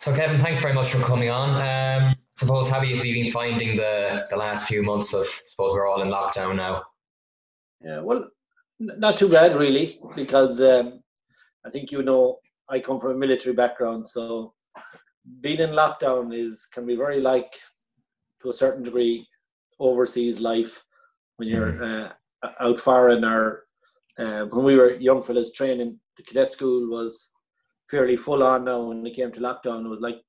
So, Kevin, thanks very much for coming on. Um, suppose how have you been finding the the last few months of? I suppose we're all in lockdown now. Yeah, well, not too bad really, because um, I think you know I come from a military background, so being in lockdown is can be very like to a certain degree overseas life when you're mm. uh, out far in our uh, when we were young fellas training the cadet school was fairly full on now when it came to lockdown. It was like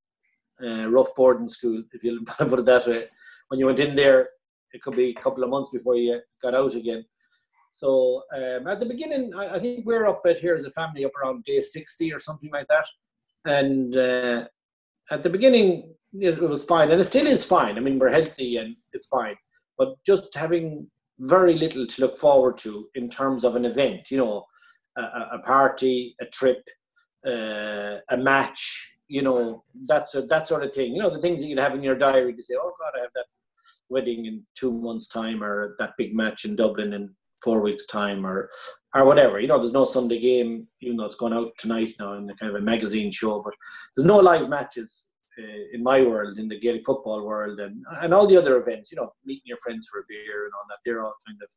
uh, rough boarding school if you put it that way. When you went in there it could be a couple of months before you got out again. So um, at the beginning I, I, think we're up at here as a family up around day 60 or something like that. And uh, at the beginning it was fine, and it still is fine. I mean, we're healthy and it's fine, but just having very little to look forward to in terms of an event, you know, a, a party, a trip, uh, a match, you know, that's a, that sort of thing. You know, the things that you'd have in your diary to say, oh God, I have that wedding in two months' time, or that big match in Dublin in four weeks' time, or or whatever. You know, there's no Sunday game, even though it's going out tonight now in the kind of a magazine show, but there's no live matches uh, in my world, in the Gaelic football world, and and all the other events. You know, meeting your friends for a beer and all that. They're all kind of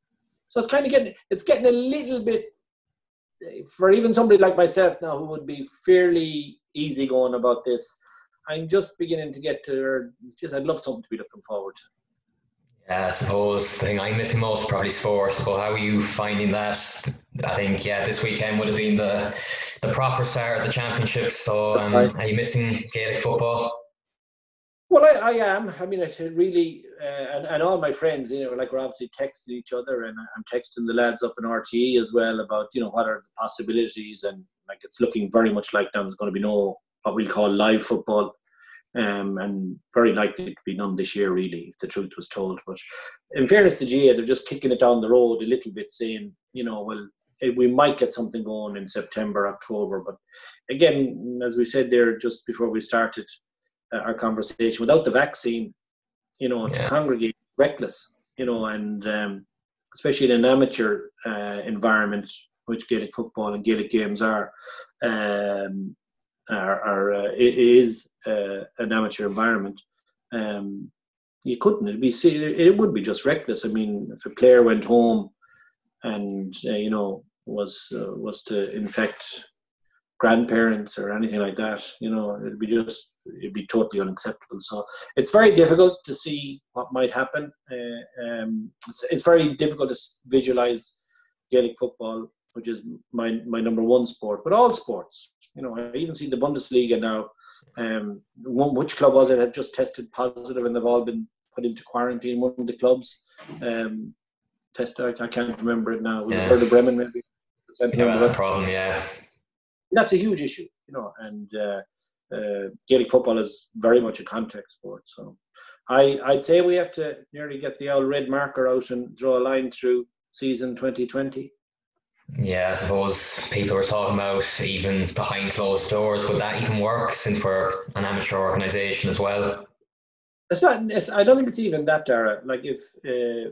so it's kind of getting it's getting a little bit for even somebody like myself now who would be fairly easy going about this. I'm just beginning to get to just I'd love something to be looking forward to. Yeah, I suppose the thing I'm missing most probably sports. But how are you finding that? I think yeah, this weekend would have been the the proper start of the championship. So um, are you missing Gaelic football? Well, I, I am. I mean, it really, uh, and, and all my friends, you know, like we're obviously texting each other, and I'm texting the lads up in RTE as well about, you know, what are the possibilities, and like it's looking very much like there's going to be no what we call live football um, and very likely to be none this year, really, if the truth was told. But in fairness to GAA, they're just kicking it down the road a little bit, saying, you know, well, eh, we might get something going in September, October. But again, as we said there just before we started our conversation, without the vaccine, you know, yeah. to congregate, reckless, you know, and um, especially in an amateur uh, environment, which Gaelic football and Gaelic games are, um, are, are uh, is uh, an amateur environment. Um, you couldn't. It'd be it would be just reckless. I mean, if a player went home and uh, you know was uh, was to infect grandparents or anything like that, you know, it'd be just it'd be totally unacceptable. So it's very difficult to see what might happen. Uh, um, it's, it's very difficult to visualize Gaelic football, which is my my number one sport, but all sports you know, I even see the Bundesliga now. Um, one, which club was it had just tested positive and they've all been put into quarantine. One of the clubs um, tested. I, I can't remember it now. Was yeah. it Werder Bremen maybe? Yeah, that's the problem. Yeah, that's a huge issue, you know, and. Uh, uh, Gaelic football is very much a contact sport. So I, I'd say we have to nearly get the old red marker out and draw a line through season 2020. Yeah, I suppose people were talking about even behind closed doors. Would that even work since we're an amateur organisation as well? It's not. It's, I don't think it's even that, Dara. Like if uh,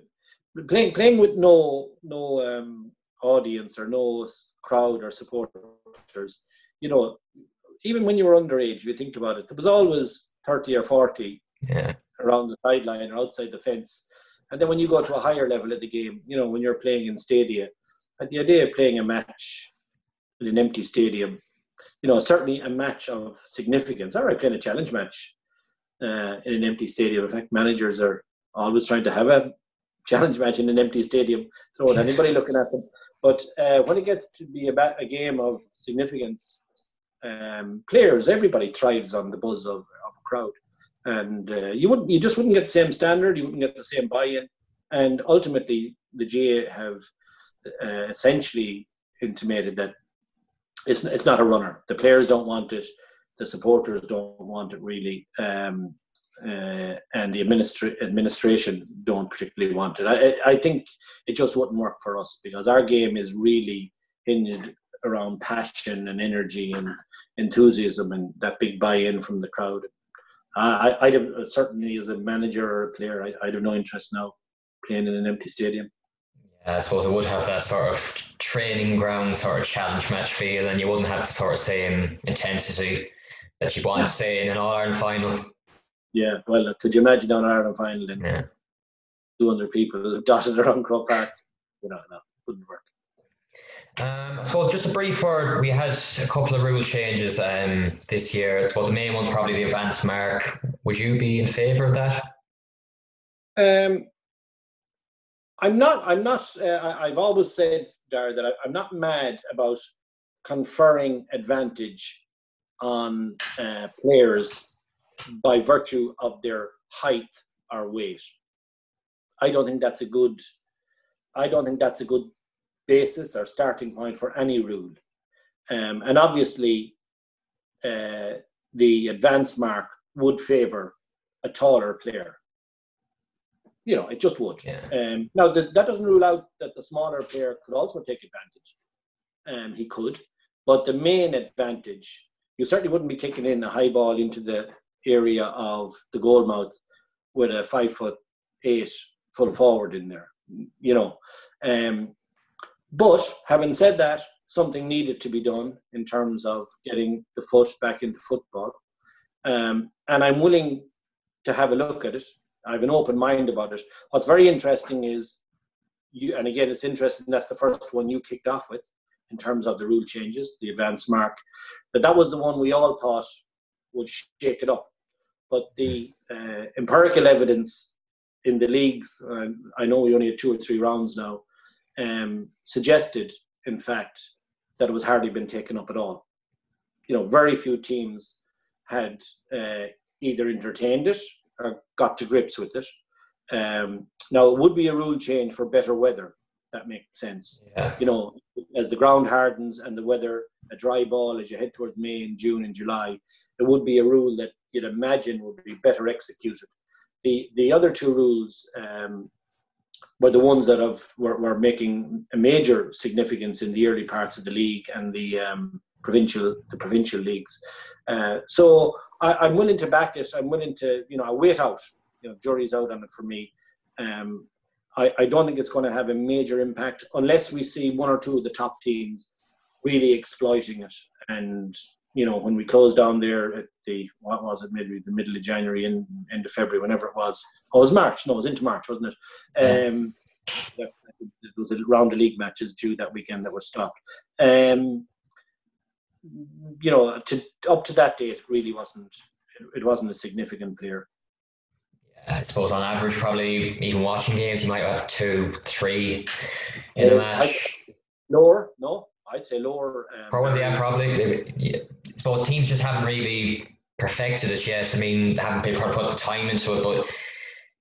playing playing with no no um, audience or no crowd or supporters, you know, even when you were underage, if you think about it, there was always thirty or forty yeah. around the sideline or outside the fence. And then when you go to a higher level of the game, you know, when you're playing in stadia, at the idea of playing a match in an empty stadium, you know, certainly a match of significance, all right, playing a challenge match uh, in an empty stadium. In fact, managers are always trying to have a challenge match in an empty stadium, throw at anybody looking at them. But uh, when it gets to be about a game of significance, um, players, everybody thrives on the buzz of, of a crowd. And uh, you wouldn't, you just wouldn't get the same standard. You wouldn't get the same buy-in. And ultimately, the GAA have uh, essentially intimated that it's it's not a runner. The players don't want it. The supporters don't want it really, um, uh, and the administra- administration don't particularly want it. I, I think it just wouldn't work for us because our game is really hinged around passion and energy and enthusiasm and that big buy-in from the crowd. I, I'd have certainly as a manager or a player, I, I'd have no interest now playing in an empty stadium. I suppose it would have that sort of training ground sort of challenge match feel, and you wouldn't have the sort of same intensity that you want yeah. to say in an All Ireland final. Yeah, well, could you imagine on Ireland final then? Yeah. 200 people dotted around Croke Park? You know, no, wouldn't work. Um, I suppose just a brief word. We had a couple of rule changes um, this year. I suppose the main one's probably the advance mark. Would you be in favour of that? Um, I'm not. I'm not. Uh, I've always said, Dar, that I, I'm not mad about conferring advantage on uh, players by virtue of their height or weight. I don't think that's a good. I don't think that's a good basis or starting point for any rule. Um, and obviously, uh, the advance mark would favour a taller player. You know, it just would. Yeah. Um, now, the, that doesn't rule out that the smaller player could also take advantage. Um, he could. But the main advantage, you certainly wouldn't be kicking in a high ball into the area of the goal mouth with a five foot eight full forward in there. You know, um, but having said that, something needed to be done in terms of getting the foot back into football. Um, and I'm willing to have a look at it. I have an open mind about it. What's very interesting is you, and again, it's interesting that's the first one you kicked off with in terms of the rule changes, the advance mark. But that was the one we all thought would shake it up. But the uh, empirical evidence in the leagues, uh, I know we only had two or three rounds now, um, suggested, in fact, that it was hardly been taken up at all. You know, very few teams had uh, either entertained it or got to grips with it. Um, now, it would be a rule change for better weather. That makes sense. Yeah. You know, as the ground hardens and the weather, a dry ball as you head towards May and June and July, it would be a rule that you'd imagine would be better executed. The the other two rules um, were the ones that have were, were making a major significance in the early parts of the league and the um, provincial the provincial leagues. Uh, so I, am willing to back it. I'm willing to you know I wait out. You know, jury's out on it for me. Um, I, I don't think it's going to have a major impact unless we see one or two of the top teams really exploiting it. And you know, when we closed down there at the what was it, maybe the middle of January and end of February, whenever it was. Oh, it was March. No, it was into March, wasn't it? Yeah. Um, there was a round of league matches due that weekend that were stopped. Um, you know, to up to that date, really wasn't it wasn't a significant player. I suppose on average, probably even watching games, you might have two, three in a match. I, lower, no, I'd say lower. Um, probably, yeah, probably. Yeah. Suppose teams just haven't really perfected it yet. I mean, they haven't been put the time into it, but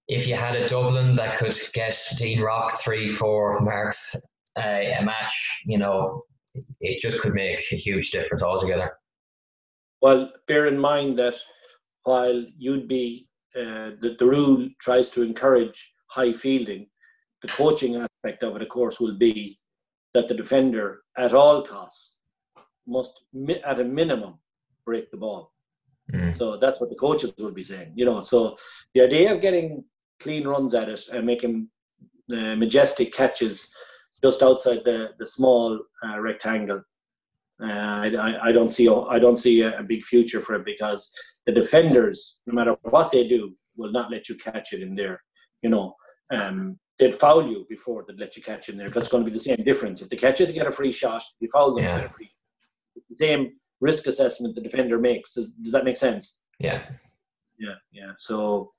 if you had a Dublin that could get Dean Rock three, four marks uh, a match, you know, it just could make a huge difference altogether. Well, bear in mind that while you'd be uh, the, the rule tries to encourage high fielding, the coaching aspect of it, of course, will be that the defender at all costs must, at a minimum, break the ball. Mm. So that's what the coaches will be saying, you know. So the idea of getting clean runs at it and making uh, majestic catches just outside the the small uh, rectangle, uh, I, I don't see I don't see a, a big future for it because the defenders, no matter what they do, will not let you catch it in there. You know, um, they'd foul you before they'd let you catch in there because it's going to be the same difference. If they catch it, they get a free shot. If you foul them, yeah. they get a free. The same risk assessment the defender makes. Does, does that make sense? Yeah. Yeah, yeah. So,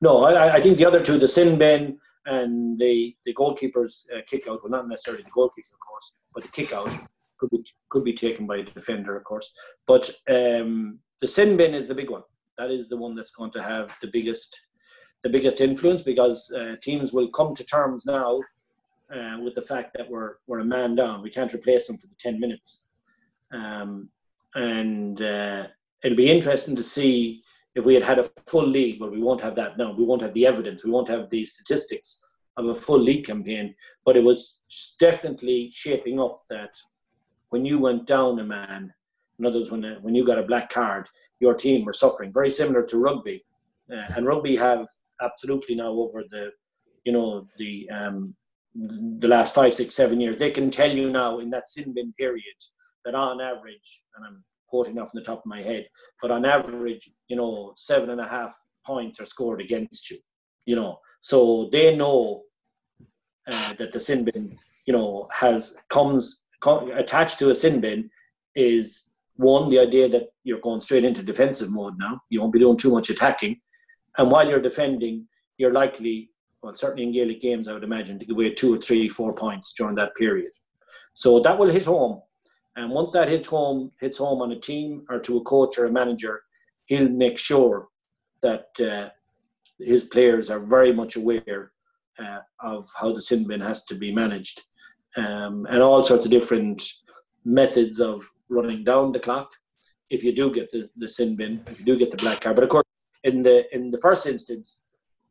no, I, I think the other two, the sin bin and the the goalkeeper's uh, kick out, well, not necessarily the goalkeeper, of course, but the kick out could be could be taken by a defender, of course. But um, the sin bin is the big one. That is the one that's going to have the biggest the biggest influence because uh, teams will come to terms now uh, with the fact that we're we're a man down. We can't replace them for the ten minutes, um, and uh, it'll be interesting to see if we had had a full league. But we won't have that now. We won't have the evidence. We won't have the statistics of a full league campaign. But it was definitely shaping up that when you went down a man, in other words, when when you got a black card, your team were suffering. Very similar to rugby, uh, and rugby have absolutely now over the, you know, the um, the last five, six, seven years. They can tell you now in that sin bin period that on average, and I'm quoting off from the top of my head, but on average, you know, seven and a half points are scored against you. You know, so they know uh, that the sin bin, you know, has comes com- attached to a sin bin is one the idea that you're going straight into defensive mode now. You won't be doing too much attacking, and while you're defending, you're likely, well, certainly in Gaelic games, I would imagine, to give away two or three, four points during that period. So that will hit home, and once that hits home, hits home on a team or to a coach or a manager, he'll make sure that uh, his players are very much aware uh, of how the sin bin has to be managed, um, and all sorts of different methods of running down the clock. If you do get the, the sin bin, if you do get the black card, but of course, in the in the first instance,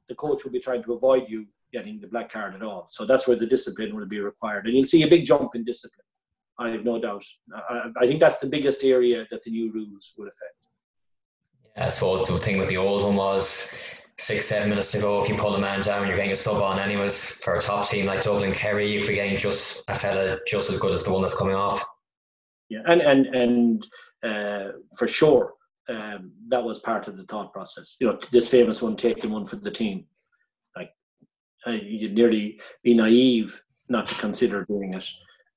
the coach will be trying to avoid you getting the black card at all. So that's where the discipline will be required, and you'll see a big jump in discipline. I have no doubt. I, I think that's the biggest area that the new rules will affect. Yeah, I suppose the thing with the old one was six, seven minutes to go, if you pull a man down, you're getting a sub on anyways. For a top team like Dublin Kerry, you could be getting just a fella just as good as the one that's coming off. Yeah, and and and uh, for sure, um, that was part of the thought process. You know, this famous one taking one for the team. Like, uh, you'd nearly be naive not to consider doing it.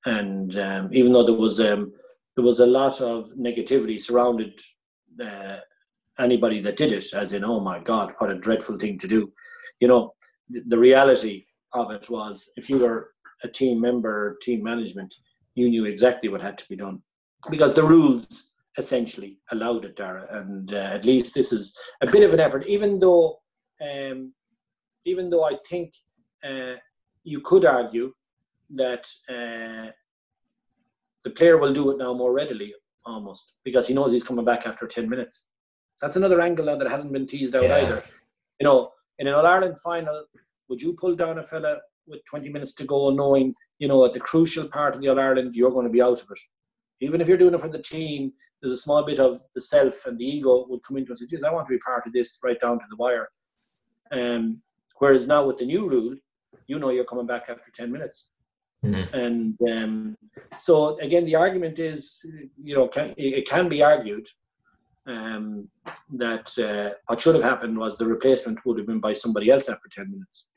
And um, even though there was um, there was a lot of negativity surrounded uh, anybody that did it, as in, oh my God, what a dreadful thing to do. You know, the, reality of it was if you were a team member, team management, you knew exactly what had to be done because the rules essentially allowed it, Dara. And uh, at least this is a bit of an effort, even though, um, even though I think uh, you could argue that uh, the player will do it now more readily, almost because he knows he's coming back after ten minutes. That's another angle now that hasn't been teased out yeah. either. You know, in an All Ireland final, would you pull down a fella with 20 minutes to go, knowing you know at the crucial part of the All Ireland you're going to be out of it? Even if you're doing it for the team, there's a small bit of the self and the ego would come into it and say, I want to be part of this right down to the wire. Um, whereas now with the new rule, you know you're coming back after 10 minutes. Mm-hmm. And um, so again, the argument is, you know, can, it can be argued um, that uh, what should have happened was the replacement would have been by somebody else after 10 minutes.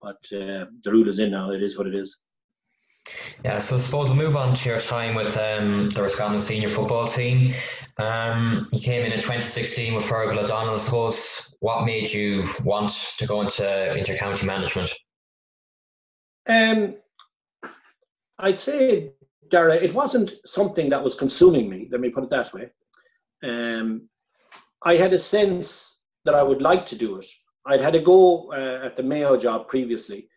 But uh, the rule is in now, it is what it is. Yeah, so I suppose we'll move on to your time with um, the Roscommon senior football team. Um, you came in in 2016 with Fergal O'Donnell. I suppose what made you want to go into inter county management? Um, I'd say, Dara, it wasn't something that was consuming me. Let me put it that way. Um, I had a sense that I would like to do it. I'd had a go uh, at the Mayo job previously,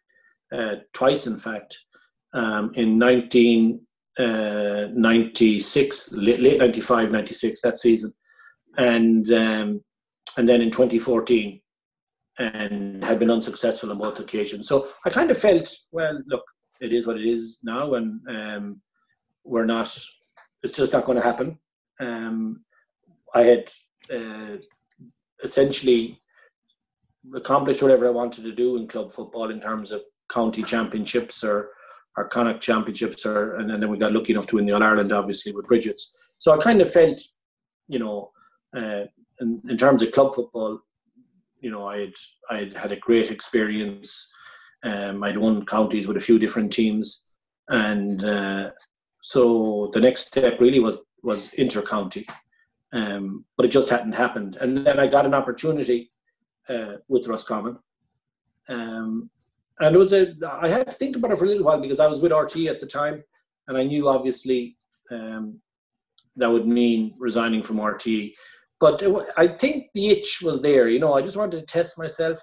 uh, twice in fact, um, in 1996, uh, late, late 95, 96, that season. And, um, and then in 2014, and had been unsuccessful on both occasions. So I kind of felt, well, look, it is what it is now, and um, we're not. It's just not going to happen. Um, I had uh, essentially accomplished whatever I wanted to do in club football in terms of county championships or or Connacht championships, or and, and then we got lucky enough to win the All Ireland, obviously with Brigid's. So I kind of felt, you know, uh, in, in terms of club football, you know, I had I had had a great experience. Um, I'd won counties with a few different teams, and uh, so the next step really was was inter-county, um, but it just hadn't happened. And then I got an opportunity uh, with Roscommon, um, and it was a I had to think about it for a little while because I was with RT at the time, and I knew obviously um, that would mean resigning from RT. But it, I think the itch was there. You know, I just wanted to test myself,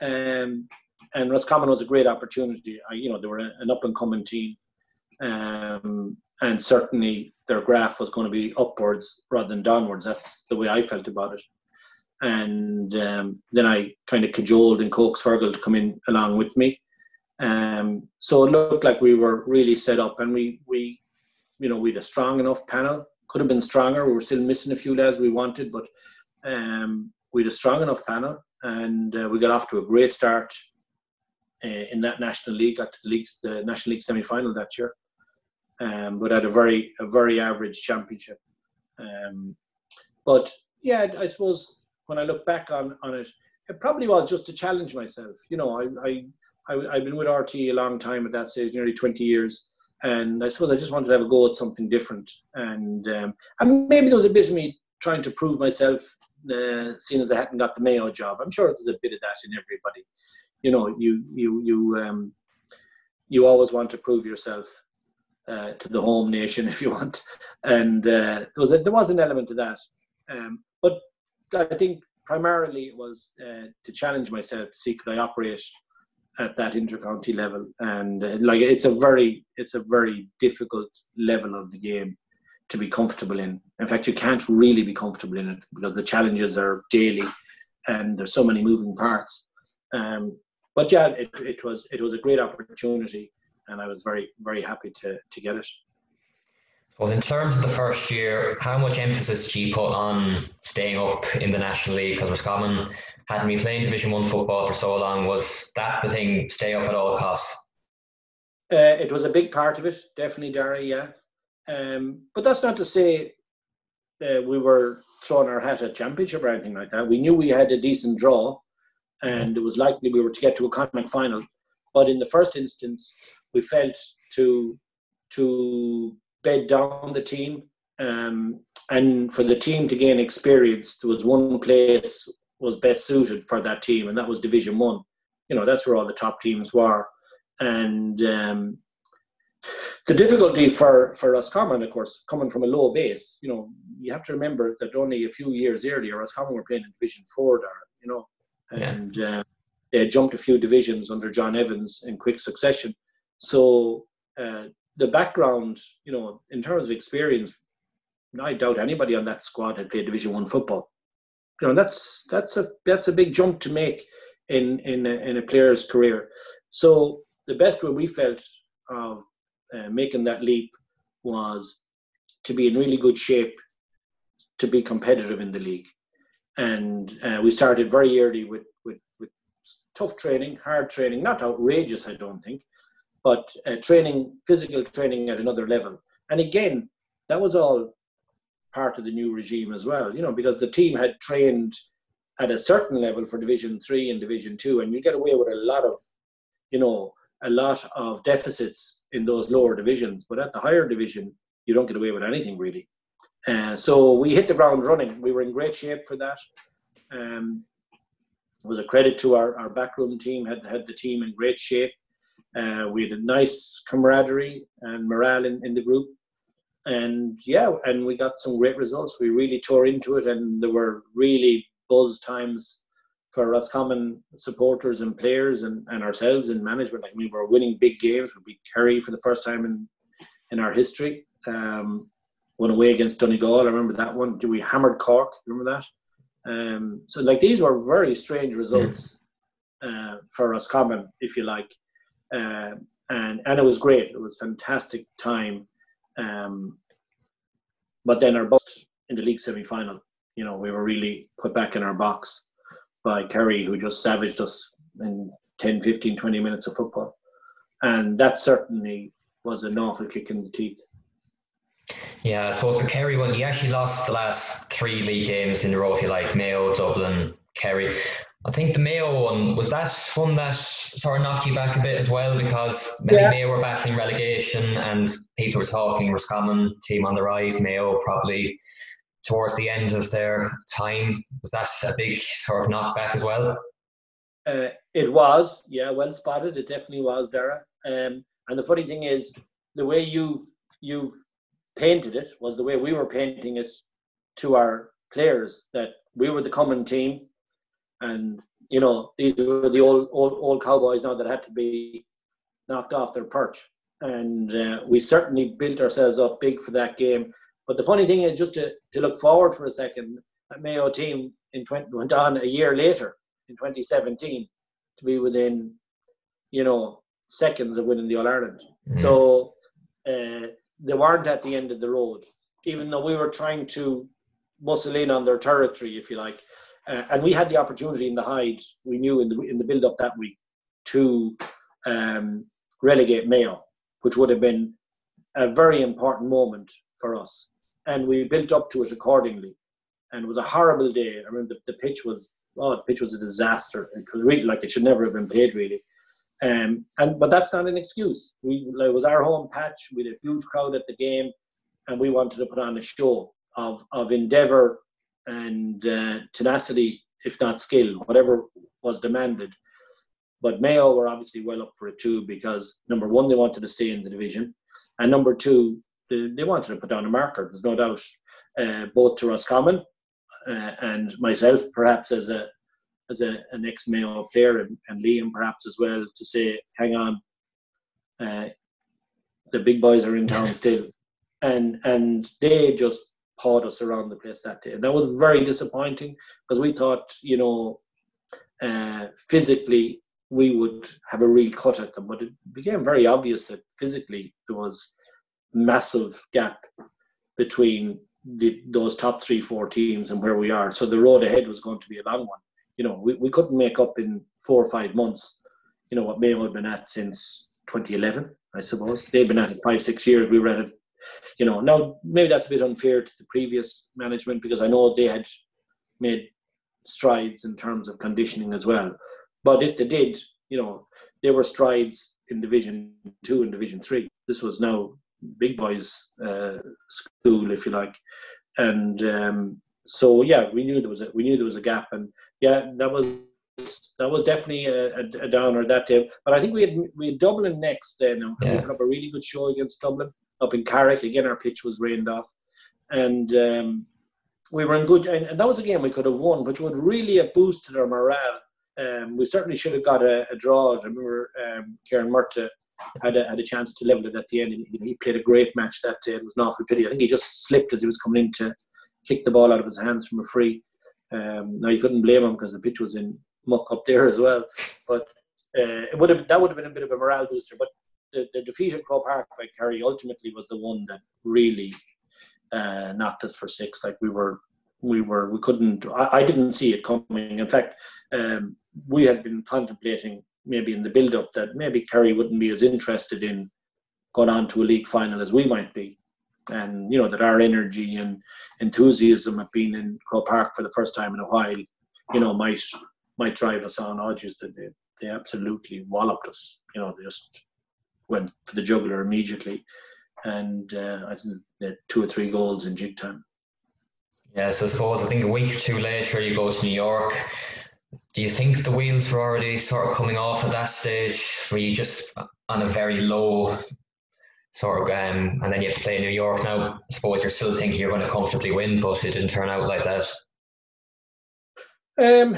um, and Roscommon was a great opportunity. I, you know, they were an up and coming team, um, and certainly their graph was going to be upwards rather than downwards. That's the way I felt about it and um, then I kind of cajoled and coaxed Fergal to come in along with me. Um, so it looked like we were really set up, and we we you know we had a strong enough panel. Could have been stronger. We were still missing a few lads we wanted, but um, we had a strong enough panel, and uh, we got off to a great start in that national league. Got to the league, the national league semi final that year, um, but had a very a very average championship. Um, but yeah, I suppose when I look back on, on it, it probably was just to challenge myself. You know, I, I, I, have been with RT a long time at that stage, nearly 20 years. And I suppose I just wanted to have a go at something different. And, um, and maybe there was a bit of me trying to prove myself, uh, seeing as I hadn't got the Mayo job. I'm sure there's a bit of that in everybody. You know, you, you, you, um, you always want to prove yourself uh, to the home nation if you want. And uh, there, was a, there was an element to that. Um, but I think primarily it was uh, to challenge myself to see could I operate at that intercounty level. And uh, like it's a very it's a very difficult level of the game to be comfortable in. In fact, you can't really be comfortable in it because the challenges are daily and there's so many moving parts. Um, but yeah, it, it was it was a great opportunity, and I was very very happy to to get it. Well, in terms of the first year, how much emphasis do you put on staying up in the National League? Because Roscommon hadn't been playing Division One football for so long. Was that the thing? Stay up at all costs. Uh, it was a big part of it, definitely, Darry. Yeah, um, but that's not to say uh, we were throwing our hat at championship or anything like that. We knew we had a decent draw, and it was likely we were to get to a Connacht final. But in the first instance, we felt to to bed down the team um, and for the team to gain experience. There was one place was best suited for that team, and that was Division One. You know, that's where all the top teams were, and um, the difficulty for for Roscommon, of course, coming from a low base. You know, you have to remember that only a few years earlier, Roscommon were playing in Division Four there. You know, and uh, they jumped a few divisions under John Evans in quick succession. So uh, the background, you know, in terms of experience, I doubt anybody on that squad had played Division One football. You know, that's that's a that's a big jump to make in in a, in a player's career. So the best way we felt of uh, making that leap was to be in really good shape to be competitive in the league and uh, we started very early with, with, with tough training, hard training, not outrageous, I don't think, but uh, training, physical training at another level. And again, that was all part of the new regime as well, you know, because the team had trained at a certain level for Division Three and Division Two, and you get away with a lot of, you know, a lot of deficits in those lower divisions. But at the higher division, you don't get away with anything really. Uh, so we hit the ground running. We were in great shape for that. Um, it was a credit to our, our backroom team, had, had the team in great shape. Uh, we had a nice camaraderie and morale in, in the group. And yeah, and we got some great results. We really tore into it, and there were really buzz times for Roscommon supporters and players and, and ourselves in management. Like we were winning big games. We beat Kerry for the first time in in our history. Um, won away against Donegal. I remember that one. Do we hammered Cork. Remember that? Um, so like these were very strange results uh, for Roscommon, if you like, uh, and and it was great. It was fantastic time. Um, but then our box in the league semi final, you know, we were really put back in our box by Kerry, who just savaged us in 10, 15, 20 minutes of football. And that certainly was an awful kick in the teeth. Yeah, I suppose the Kerry one, he actually lost the last three league games in a row, if you like Mayo, Dublin, Kerry. I think the Mayo one was that one that sort of knocked you back a bit as well because yeah. Mayo were battling relegation and people were talking Roscommon team on the rise, Mayo probably towards the end of their time. Was that a big sort of knockback as well? Uh, it was, yeah, well spotted. It definitely was, Dara. Um, and the funny thing is, the way you've you've painted it was the way we were painting it to our players that we were the common team. And you know these were the old old old cowboys now that had to be knocked off their perch. And uh, we certainly built ourselves up big for that game. But the funny thing is just to, to look forward for a second that mayo team in 20, went on a year later in 2017 to be within you know seconds of winning the all-ireland mm-hmm. so they weren't at the end of the road, even though we were trying to muscle in on their territory, if you like. Uh, and we had the opportunity in the hides, we knew in the in the build up that week, to um, relegate Mayo, which would have been a very important moment for us. and we built up to it accordingly. And it was a horrible day. I remember the, the pitch was oh, the pitch was a disaster. It was really like it should never have been played really. Um, and but that's not an excuse. We it was our home patch. We had a huge crowd at the game, and we wanted to put on a show of of endeavour and uh, tenacity, if not skill, whatever was demanded. But Mayo were obviously well up for it too because number one, they wanted to stay in the division, and number two, they, they wanted to put down a marker. There's no doubt, uh, both to Roscommon uh, and myself, perhaps as a as a, an ex Mayo player, and, and, Liam perhaps as well, to say, hang on, uh, the big boys are in town still, and and they just pawed us around the place that day. And that was very disappointing because we thought, you know, uh, physically we would have a real cut at them, but it became very obvious that physically there was massive gap between the, those top three, four teams and where we are. So the road ahead was going to be a long one. You know, we, we couldn't make up in four or five months, you know, what Mayo had been at since 2011, I suppose. They've been at it five, six years. We were at it, you know. Now, maybe that's a bit unfair to the previous management because I know they had made strides in terms of conditioning as well. But if they did, you know, there were strides in Division Two and Division Three. This was now big boys uh, school, if you like, and um, so yeah, we knew there was a we knew there was a gap, and yeah, that was that was definitely a, a, a downer that day. But I think we had we had Dublin next then, and yeah. we put up a really good show against Dublin up in Carrick. Again, our pitch was rained off, and um, we were in good. And, and, that was a game we could have won, which would really have boosted our morale. Um, we certainly should have got a, a draw. I remember um, Ciaráin Murtagh had a, had a chance to level it at the end. He, he played a great match that day. It was an awful pity. I think he just slipped as he was coming in to kick the ball out of his hands from a free. Um, now you couldn't blame him because the pitch was in muck up there as well. But uh, it would have that would have been a bit of a morale booster. But the, the defeat at Croke Park by Kerry ultimately was the one that really uh, knocked us for six. Like we were, we were, we couldn't. I, I didn't see it coming. In fact, um, we had been contemplating maybe in the build-up that maybe Kerry wouldn't be as interested in going on to a league final as we might be. And you know that our energy and enthusiasm of being in Croke Park for the first time in a while, you know, might might drive us on. Oh, that they, they absolutely walloped us. You know, they just went for the jugular immediately, and uh, I think they had two or three goals in jig time. Yes, I suppose I think a week or two later you go to New York do you think the wheels were already sort of coming off at that stage? Were you just on a very low sort of um, and then you have to play in New York now? I suppose you're still thinking you're going to comfortably win, but it didn't turn out like that. Um,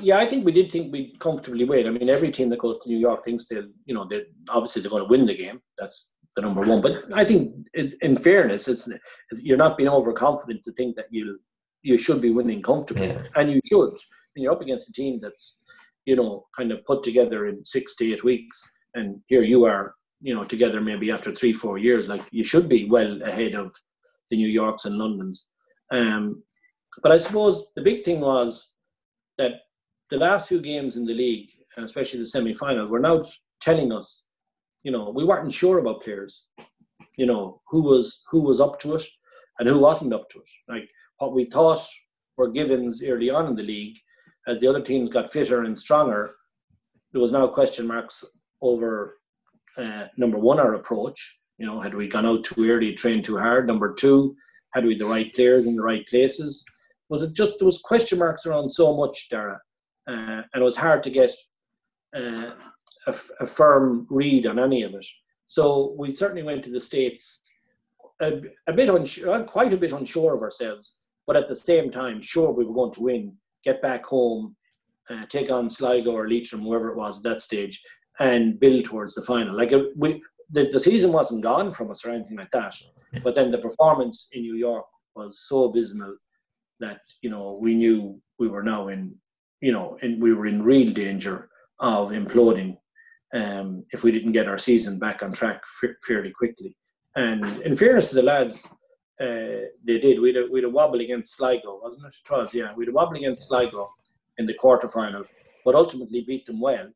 yeah, I think we did think we'd comfortably win. I mean, every team that goes to New York thinks they'll, you know, they obviously they're going to win the game. That's the number one. But I think, in fairness, it's, it's you're not being overconfident to think that you you should be winning comfortably, yeah. and you should you're up against a team that's, you know, kind of put together in six to eight weeks, and here you are, you know, together maybe after three, four years. Like you should be well ahead of the New Yorks and Londons. Um, but I suppose the big thing was that the last few games in the league, and especially the semi-final, were now telling us, you know, we weren't sure about players. You know, who was who was up to it and who wasn't up to it. Like what we thought were givens early on in the league as the other teams got fitter and stronger, there was now question marks over uh, number one, our approach. You know, had we gone out too early, trained too hard? Number two, had we the right players in the right places? Was it just there was question marks around so much, Dara, uh, and it was hard to get uh, a, a, firm read on any of it. So we certainly went to the states a, a bit unsure, quite a bit unsure of ourselves, but at the same time, sure we were going to win get back home, uh, take on Sligo or Leitrim, whoever it was at that stage, and build towards the final. Like we, the, the season wasn't gone from us or anything like that, but then the performance in New York was so abysmal that you know we knew we were now in, you know, and we were in real danger of imploding um, if we didn't get our season back on track f- fairly quickly. And in fairness to the lads, uh, they did. We had, a, we had a wobble against Sligo, wasn't it? It was, yeah. We had a wobble against Sligo in the quarter final, but ultimately beat them well.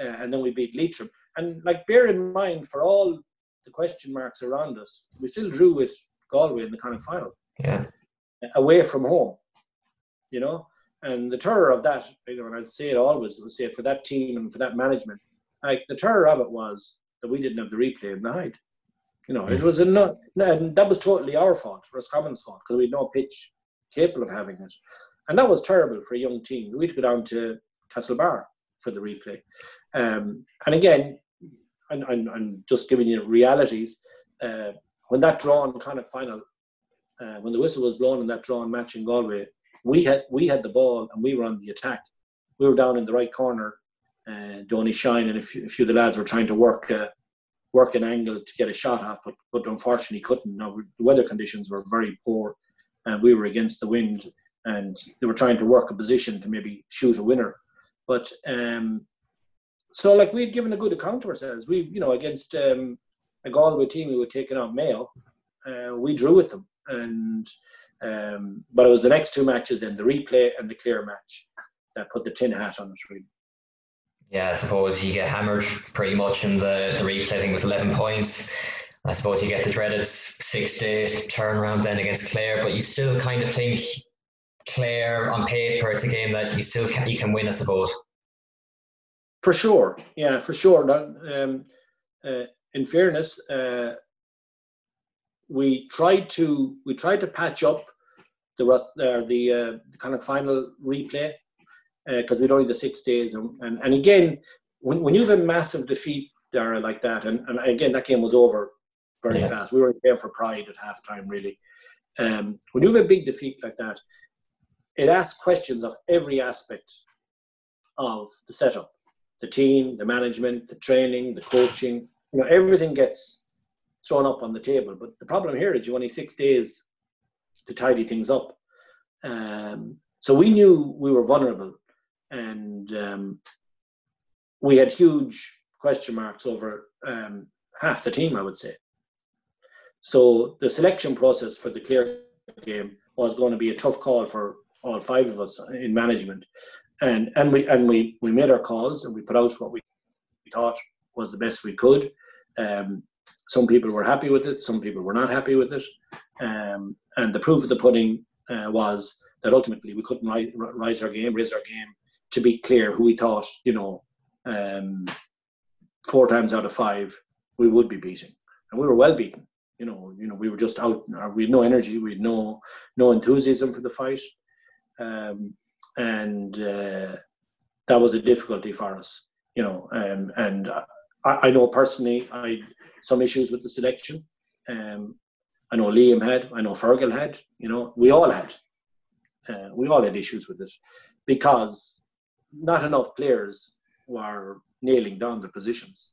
Uh, and then we beat Leitrim. And like, bear in mind, for all the question marks around us, we still drew with Galway in the Connacht final. Yeah. Away from home, you know, and the terror of that, you know, and I'd say it always, I would say it for that team and for that management, like the terror of it was that we didn't have the replay in the Hyde. You know, it mm. was a not, and that was totally our fault, Roscommon's fault, because we had no pitch capable of having it. And that was terrible for a young team. We'd go down to Castlebar for the replay. Um, and again, I'm, just giving you realities. Uh, when that drawn Connacht final, uh, when the whistle was blown in that drawn match in Galway, we had we had the ball and we were on the attack. We were down in the right corner. Uh, Donny Shine and a few, a few, of the lads were trying to work uh, work an angle to get a shot off, but, but unfortunately couldn't. Now, the weather conditions were very poor, and we were against the wind, and they were trying to work a position to maybe shoot a winner. But um, so, like we had given a good account of ourselves. We, you know, against um, a Galway team who had taken out Mayo, uh, we drew with them, and um, but it was the next two matches, then the replay and the Clare match, that put the tin hat on us really. Yeah, I suppose you get hammered pretty much in the, the replay. I think was 11 points. I suppose you get the dreaded six day turnaround then against Clare, but you still kind of think Clare on paper it's a game that you still can you can win, I suppose. For sure, yeah, for sure. Um, uh, in fairness, uh, we tried to we tried to patch up the uh, the, uh, the Connacht final replay because uh, we'd only the six days. And, and, and again, when, when you have a massive defeat, Dara, like that, and, and again, that game was over very yeah. fast. We were in for pride at halftime, really. Um, when you have a big defeat like that, it asks questions of every aspect of the setup the team, the management, the training, the coaching. You know, everything gets thrown up on the table. But the problem here is you only six days to tidy things up. Um, so we knew we were vulnerable and um, we had huge question marks over um, half the team, I would say. So the selection process for the Clare game was going to be a tough call for all five of us in management, and and we and we we made our calls and we put out what we thought was the best we could. Um, some people were happy with it, some people were not happy with it, um, and the proof of the pudding uh, was that ultimately we couldn't rise our game, raise our game to be clear who we thought, you know, um, four times out of five we would be beating, and we were well beaten. You know, you know, we were just out. We had no energy. We had no no enthusiasm for the fight, um, and uh, that was a difficulty for us. You know, um, and I, I, know personally I some issues with the selection. Um, I know Liam had. I know Fergal had. You know, we all had. Uh, we all had issues with it because not enough players were nailing down their positions.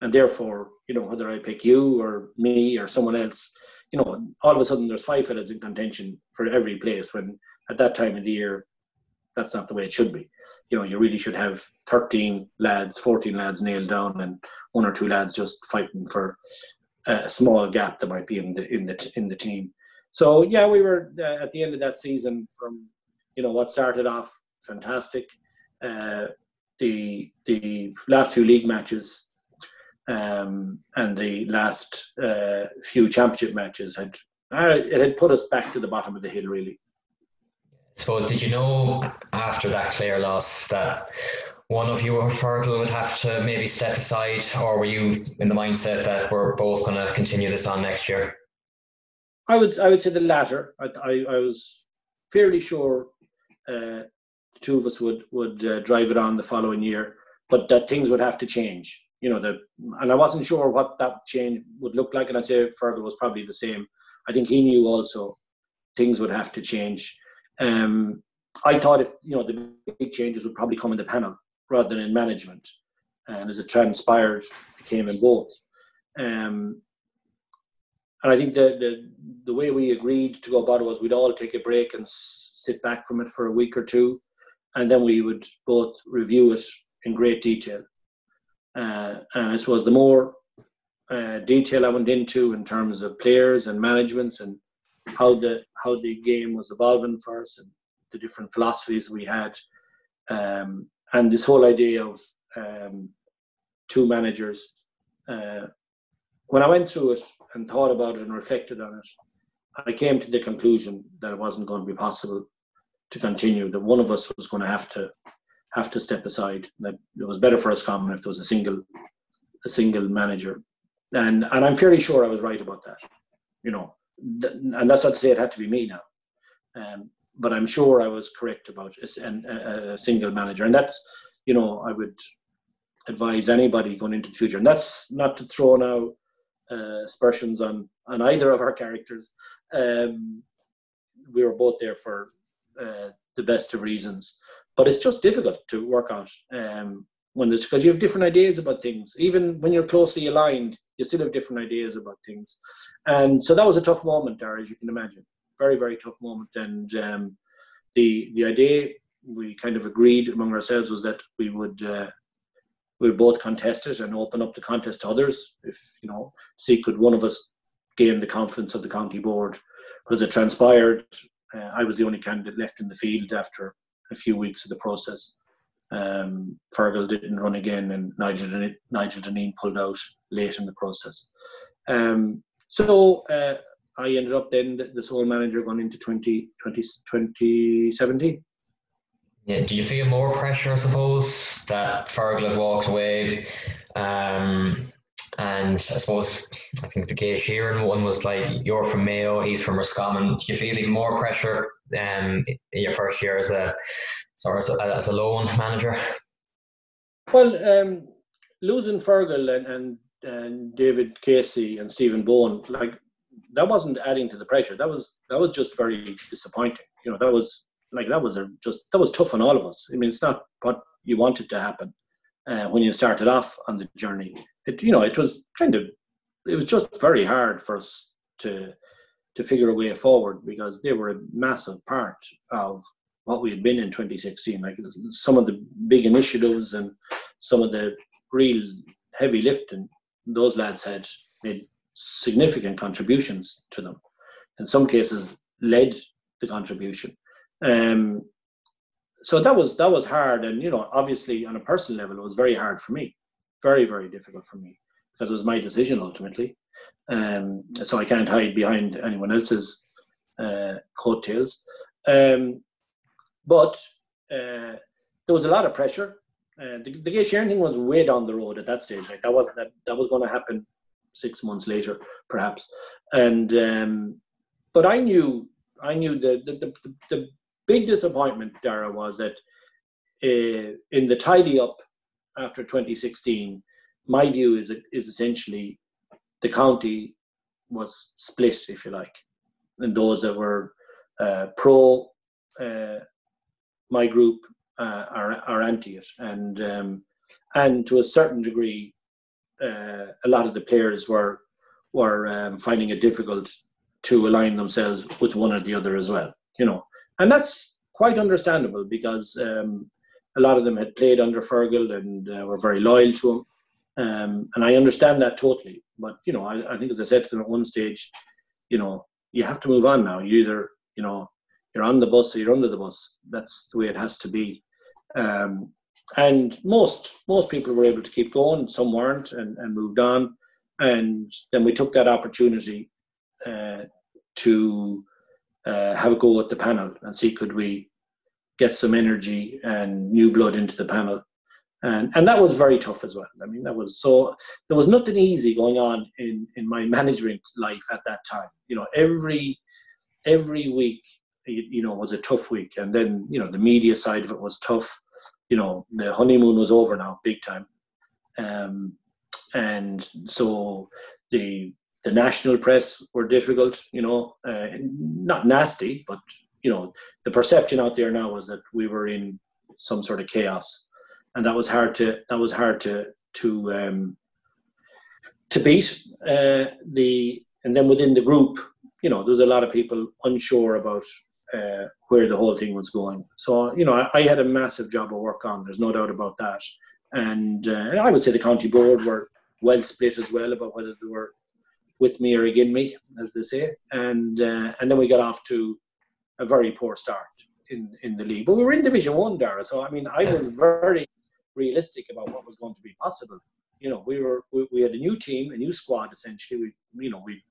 And therefore, you know, whether I pick you or me or someone else, you know, all of a sudden there's five fellas in contention for every place when at that time of the year, that's not the way it should be. You know, you really should have 13 lads, 14 lads nailed down and one or two lads just fighting for a small gap that might be in the in the in the team. So yeah, we were uh, at the end of that season from you know what started off fantastic uh, the the last few league matches um, and the last uh, few championship matches had uh, it had put us back to the bottom of the hill really. Suppose did you know after that Clare loss that one of you or Fergal would have to maybe step aside, or were you in the mindset that we're both going to continue this on next year? I would I would say the latter. I I, I was fairly sure uh, the two of us would would uh, drive it on the following year, but that things would have to change. You know, the and I wasn't sure what that change would look like, and I'd say Fergal was probably the same. I think he knew also things would have to change. Um, I thought if you know the big changes would probably come in the panel rather than in management, and as it transpired, it came in both. Um, and I think the, the the way we agreed to go about it was we'd all take a break and s- sit back from it for a week or two, and then we would both review it in great detail. Uh, and I suppose the more uh, detail I went into in terms of players and managements and how the how the game was evolving for us and the different philosophies we had, um, and this whole idea of um, two managers. Uh, when I went through it and thought about it and reflected on it, I came to the conclusion that it wasn't going to be possible to continue. That one of us was going to have to have to step aside. That it was better for Roscommon if there was a single a single manager, and and I'm fairly sure I was right about that. You know, and that's not to say it had to be me now, um, but I'm sure I was correct about a, a, single manager, and that's you know I would advise anybody going into the future, and that's not to throw now uh, aspersions on on either of our characters. Um, we were both there for uh, the best of reasons, but it's just difficult to work out um, when there's because you have different ideas about things. Even when you're closely aligned, you still have different ideas about things, and so that was a tough moment, there, as you can imagine. Very very tough moment, and um, the the idea we kind of agreed among ourselves was that we would uh, we both contest it and open up the contest to others. If you know, see could one of us gain the confidence of the county board. But as it transpired, uh, I was the only candidate left in the field after a few weeks of the process. Um, Fergal didn't run again, and Nigel Nigel Dineen pulled out late in the process. Um, so uh, I ended up then the sole manager going into 20, 20, 2017. Yeah, do you feel more pressure, I suppose, that Fergal walks away? Um, and I suppose I think the Gay Sheeran one was like you're from Mayo, he's from Roscommon. Do you feel even more pressure um, in your first year as a sorry as a, as a loan manager? Well, um, losing Fergal and, and and David Casey and Stephen Bowen, like that wasn't adding to the pressure. That was that was just very disappointing. You know, that was like that was a, just that was tough on all of us. I mean, it's not what you wanted to happen uh, when you started off on the journey. It you know it was kind of it was just very hard for us to to figure a way forward because they were a massive part of what we had been in 2016. Like some of the big initiatives and some of the real heavy lifting, those lads had made significant contributions to them. In some cases, led the contribution. Um, so that was that was hard, and you know, obviously on a personal level, it was very hard for me, very very difficult for me because it was my decision ultimately. Um, so I can't hide behind anyone else's uh, coattails. Um, but uh, there was a lot of pressure. Uh, the, the Gay Sheeran thing was way down the road at that stage. Like that wasn't that that was going to happen six months later, perhaps. And um, but I knew I knew the the, the, the big disappointment, Dara, was that uh, in the tidy up after 2016, my view is is essentially the county was split, if you like, and those that were uh, pro uh, my group uh, are are anti it, and um, and to a certain degree, uh, a lot of the players were were um, finding it difficult to align themselves with one or the other as well. You know, and that's quite understandable because um, a lot of them had played under Fergal and uh, were very loyal to him. Um, and I understand that totally. But, you know, I, I, think as I said to them at one stage, you know, you have to move on now. You either, you know, you're on the bus or you're under the bus. That's the way it has to be. Um, and most most people were able to keep going. Some weren't and, and moved on. And then we took that opportunity uh, to uh, have a go at the panel and see could we get some energy and new blood into the panel. And, and that was very tough as well. I mean, that was so, there was nothing easy going on in, in my management life at that time. You know, every, every week, you know, was a tough week. And then, you know, the media side of it was tough. You know, the honeymoon was over now, big time. Um, and so the the national press were difficult, you know, uh, not nasty, but you know, the perception out there now was that we were in some sort of chaos, and that was hard to that was hard to to um, to beat. Uh, the and then within the group, you know, there was a lot of people unsure about uh, where the whole thing was going. So you know, I, I, had a massive job of work on. There's no doubt about that. And, uh, and I would say the county board were well split as well about whether they were with me or against me, as they say. And uh, and then we got off to a very poor start in, in the league. But we were in Division One, Dara. So I mean, I was very realistic about what was going to be possible. You know, we were we, we had a new team, a new squad essentially. We you know we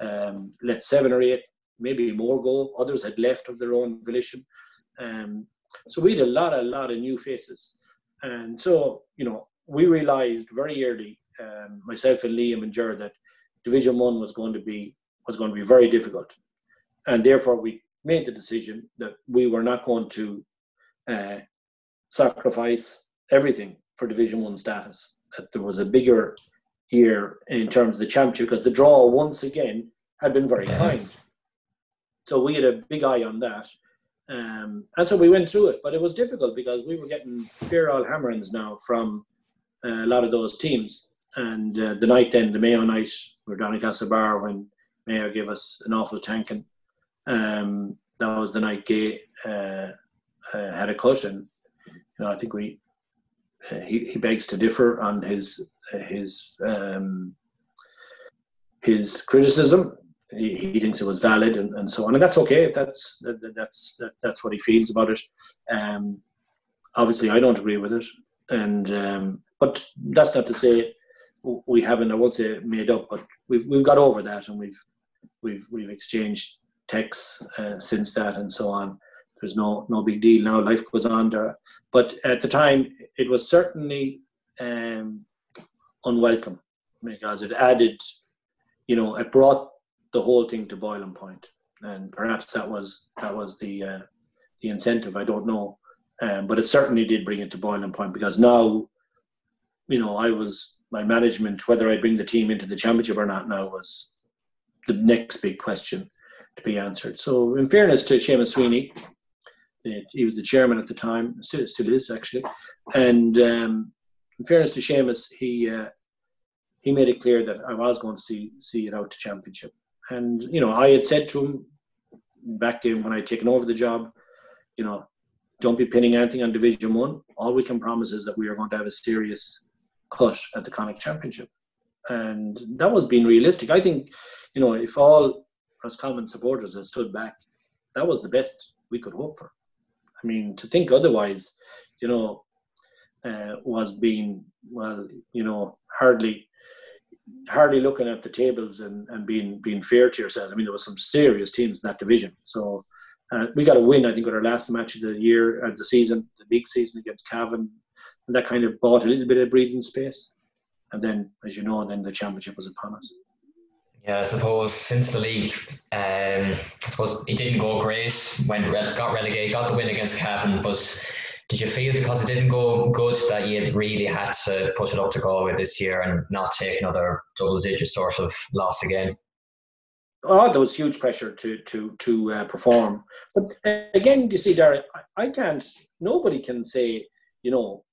um, let seven or eight maybe more go. Others had left of their own volition. Um, so we had a lot, a lot of new faces. And so, you know, we realized very early, um, myself and Liam and Jared, that Division One was going to be was going to be very difficult, and therefore we made the decision that we were not going to uh, sacrifice everything for Division One status. That there was a bigger year in terms of the championship because the draw once again had been very kind. So we had a big eye on that. Um, and so we went through it, but it was difficult because we were getting fair all hammerings now from uh, a lot of those teams. And uh, the night then, the Mayo night, we were down in Castlebar when Mayo gave us an awful tanking. Um, that was the night Gay uh, uh had a and you know I think we uh, he, he begs to differ on his his um, his criticism. He, thinks it was valid and, and so on, and that's okay if that's that, that's that, that's what he feels about it. Um, obviously, I don't agree with it, and um, but that's not to say we haven't. I won't say made up, but we've we've got over that, and we've we've we've exchanged texts uh, since that, and so on. There's no no big deal now. Life goes on there, but at the time, it was certainly um, unwelcome because it added, you know, it brought the whole thing to boiling point, and perhaps that was that was the uh, the incentive. I don't know, um, but it certainly did bring it to boiling point because now, you know, I was my management whether I bring the team into the championship or not now was the next big question to be answered. So, in fairness to Seamus Sweeney, he was the chairman at the time, still still is actually, and um, in fairness to Seamus, he uh, he made it clear that I was going to see see it out to championship. And you know, I had said to him back in when I taken over the job, you know, don't be pinning anything on Division One. All we can promise is that we are going to have a serious cut at the Connacht Championship, and that was being realistic. I think, you know, if all Roscommon supporters had stood back, that was the best we could hope for. I mean, to think otherwise, you know, uh, was being well, you know, hardly hardly looking at the tables and, and being being fair to yourselves. I mean, there was some serious teams in that division. So uh, we got a win, I think, with our last match of the year, uh, the season, the league season against Cavan, and that kind of bought a little bit of breathing space. And then, as you know, then the championship was upon us. Yeah, I suppose since the league, um, I suppose it didn't go great when got relegated, got the win against Cavan, but did you feel because it didn't go good that you really had to push it up to Galway this year and not take another double digit sort of loss again? Oh, there was huge pressure to to to uh, perform. But uh, again, you see, Derek, I, I can't. Nobody can say, you know,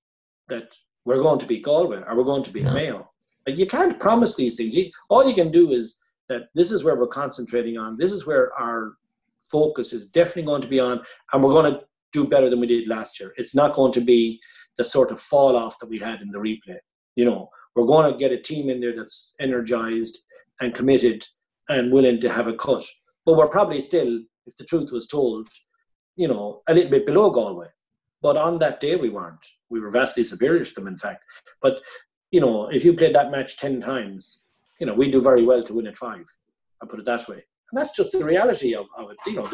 that we're going to beat Galway or we're going to beat no. Mayo. Like, you can't promise these things. You, all you can do is that this is where we're concentrating on. This is where our focus is definitely going to be on, and we're going to do better than we did last year. It's not going to be the sort of fall off that we had in the replay. You know, we're going to get a team in there that's energized and committed and willing to have a cut. But we're probably still, if the truth was told, you know, a little bit below Galway. But on that day, we weren't. We were vastly superior to them, in fact. But, you know, if you played that match 10 times, you know, we do very well to win at five. I put it that way. And that's just the reality of, of it. You know,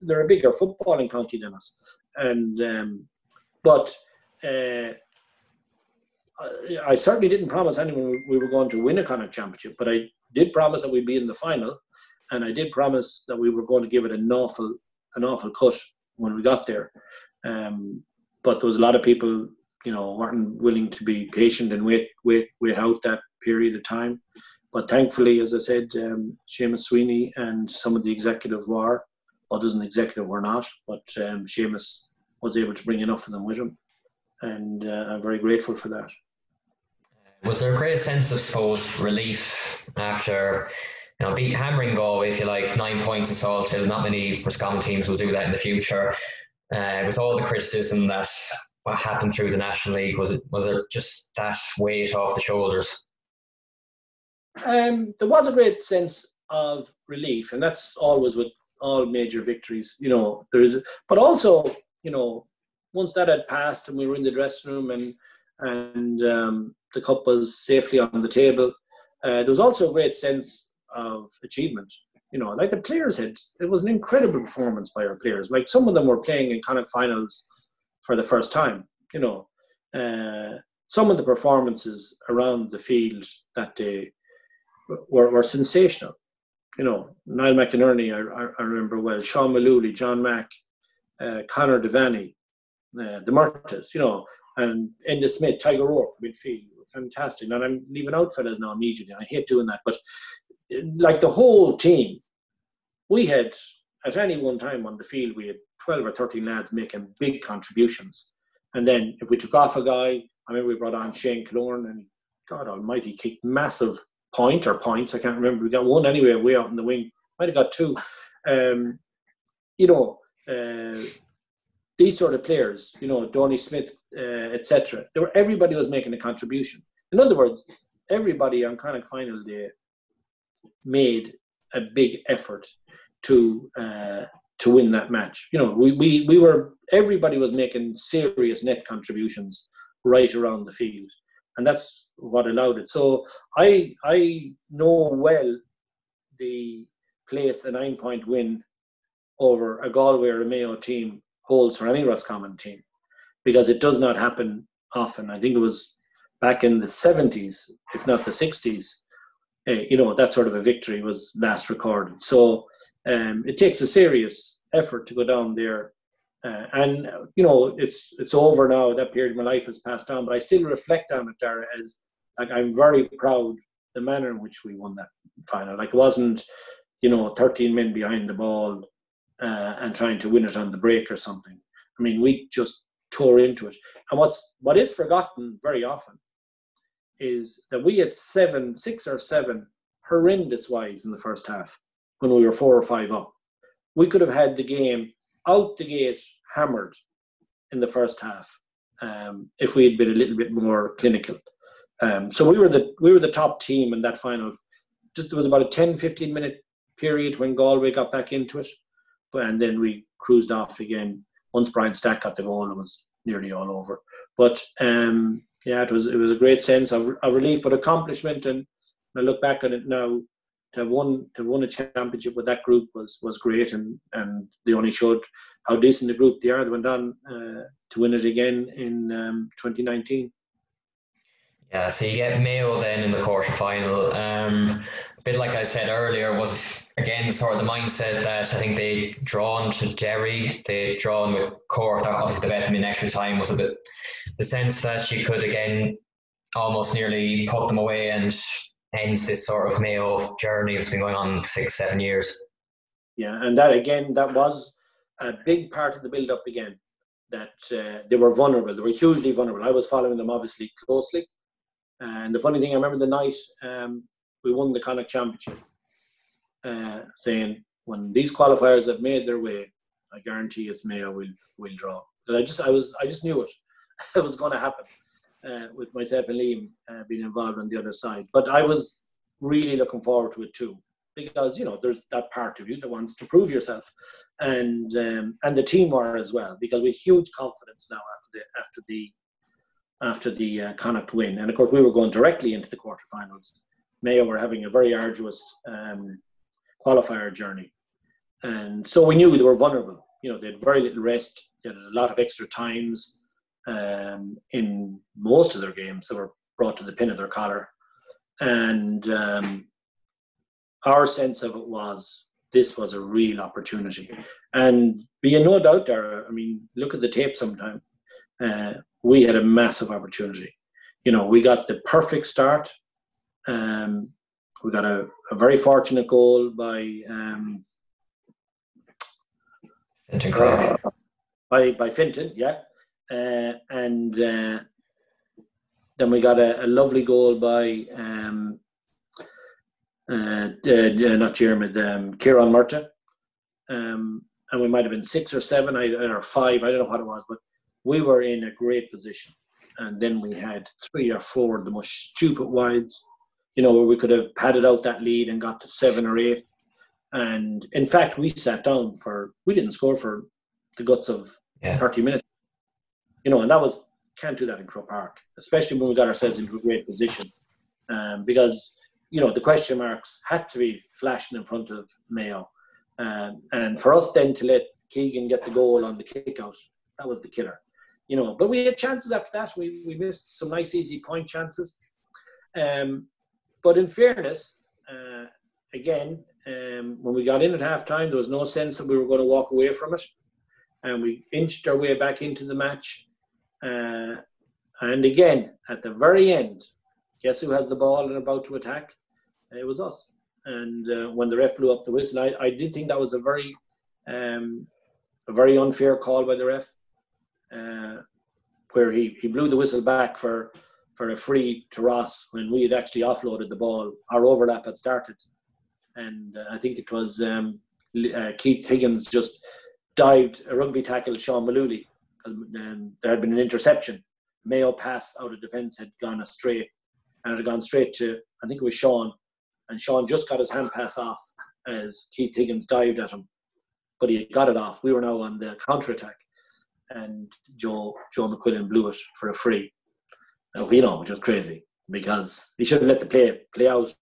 they're a bigger footballing county than us. And, um, but, uh, I certainly didn't promise anyone we were going to win a Connacht championship, but I did promise that we'd be in the final, and I did promise that we were going to give it an awful, an awful cut when we got there. Um, but there was a lot of people, you know, weren't willing to be patient and wait, wait, wait out that period of time. But thankfully, as I said, um, Seamus Sweeney and some of the executive were, others in the executive were not, but um, Seamus was able to bring enough of them with him. And uh, I'm very grateful for that. Was there a great sense of, suppose, relief after you know, beat hammering Galway, if you like, nine points in Salthill. Not many Roscommon teams will do that in the future. Uh, with all the criticism that what happened through the National League, was it was there just that weight off the shoulders? Um, there was a great sense of relief, and that's always with all major victories. You know, there is, but also, you know, once that had passed and we were in the dressing room and and um, the cup was safely on the table, uh, there was also a great sense of achievement. You know, like the players had, it was an incredible performance by our players. Like some of them were playing in Connacht finals for the first time. You know, uh, some of the performances around the field that day were, were sensational. You know, Niall McInerney, I, I remember well, Sean Mullooly, John Mack, uh, Conor Devaney, uh, the Murtaghs, you know, and Enda Smith, Tiger Rourke, midfield, fantastic. And I'm leaving out fellas now immediately. I hate doing that, but like the whole team, we had at any one time on the field we had 12 or 13 lads making big contributions. And then if we took off a guy, I mean, we brought on Shane Killoran and God Almighty kicked massive point or points. I can't remember. We got one anyway, way out in the wing. Might have got two. Um, you know, uh, these sort of players, you know, Donie Smith, uh, etc. There were everybody was making a contribution. In other words, everybody on Connacht final day made a big effort to uh, to win that match. You know, we, we we were everybody was making serious net contributions right around the field, and that's what allowed it. So I I know well the place a nine point win over a Galway or a Mayo team holds for any Roscommon team because it does not happen often. I think it was back in the 70s, if not the 60s, uh, you know, that sort of a victory was last recorded. So um, it takes a serious effort to go down there. Uh, and you know it's it's over now. That period of my life has passed on, but I still reflect on it, Dara, as like I'm very proud the manner in which we won that final. Like it wasn't, you know, 13 men behind the ball uh, and trying to win it on the break or something. I mean, we just tore into it. And what's what is forgotten very often is that we had seven, six or seven horrendous wides in the first half when we were four or five up. We could have had the game out the gate hammered in the first half um, if we had been a little bit more clinical. Um, so we were the we were the top team in that final. Just there was about a 10, 15 minute period when Galway got back into it but and then we cruised off again. Once Brian Stack got the goal, it was nearly all over. But um, yeah, it was it was a great sense of, of relief, but accomplishment. And I look back on it now, to have won to have won a championship with that group was was great, and and they only showed how decent the group they are. They went on uh, to win it again in um, 2019. Yeah, so you get Mayo then in the quarter final. Um, a bit like I said earlier, was again sort of the mindset that I think they drawn to Derry, they drawn with Cork. Obviously, the bet them in extra time was a bit the sense that you could again almost nearly put them away and end this sort of Mayo journey that's been going on six, seven years. Yeah, and that again, that was a big part of the build up again. That uh, they were vulnerable, they were hugely vulnerable. I was following them obviously closely. And the funny thing, I remember the night um, we won the Connacht Championship, uh, saying when these qualifiers have made their way, I guarantee it's Mayo will will draw. But I just I was I just knew it. it was going to happen uh, with myself and Liam uh, being involved on the other side. But I was really looking forward to it too because you know there's that part of you that wants to prove yourself, and um, and the team are as well because with huge confidence now after the after the after the uh, Connacht win, and of course we were going directly into the quarterfinals. Mayo were having a very arduous um, qualifier journey, and so we knew they were vulnerable. You know, they had very little rest. They had a lot of extra times um, in most of their games. They were brought to the pin of their collar, and um, our sense of it was this was a real opportunity. And be in no doubt, Dara. I mean, look at the tape sometime. Uh, we had a massive opportunity. You know, we got the perfect start. Um, we got a, a, very fortunate goal by um, uh, by by Fintan, yeah, uh, and uh, then we got a, a lovely goal by um, uh, not Diarmuid, um, Ciaráin Murtagh. Um, and we might have been six or seven or five, I don't know what it was, but we were in a great position. And then we had three or four of the most stupid wides, you know, where we could have padded out that lead and got to seven or eight. And in fact, we sat down for, we didn't score for the guts of yeah. 30 minutes. You know, and that was, can't do that in Croke Park, especially when we got ourselves into a great position. Um, because you know, the question marks had to be flashing in front of Mayo. Um, and for us then to let Keegan get the goal on the kick out, that was the killer. You know, but we had chances after that. We, we missed some nice, easy point chances. Um, but in fairness, uh, again, um, when we got in at half time, there was no sense that we were going to walk away from it. And we inched our way back into the match. Uh, and again, at the very end, guess who has the ball and about to attack? It was us. And uh, when the ref blew up the whistle, I, I did think that was a very, um, a very unfair call by the ref, uh, where he, he blew the whistle back for for a free to Ross when we had actually offloaded the ball. Our overlap had started, and uh, I think it was um, uh, Keith Higgins just dived a rugby tackle Sean Mullooly. Um, there had been an interception. Mayo pass out of defence had gone astray, and it had gone straight to I think it was Sean, and Sean just got his hand pass off as Keith Higgins dived at him, but he got it off. We were now on the counter attack, and Joe Joe McQuillan blew it for a free Now, you know, which was crazy because he should have let the play play out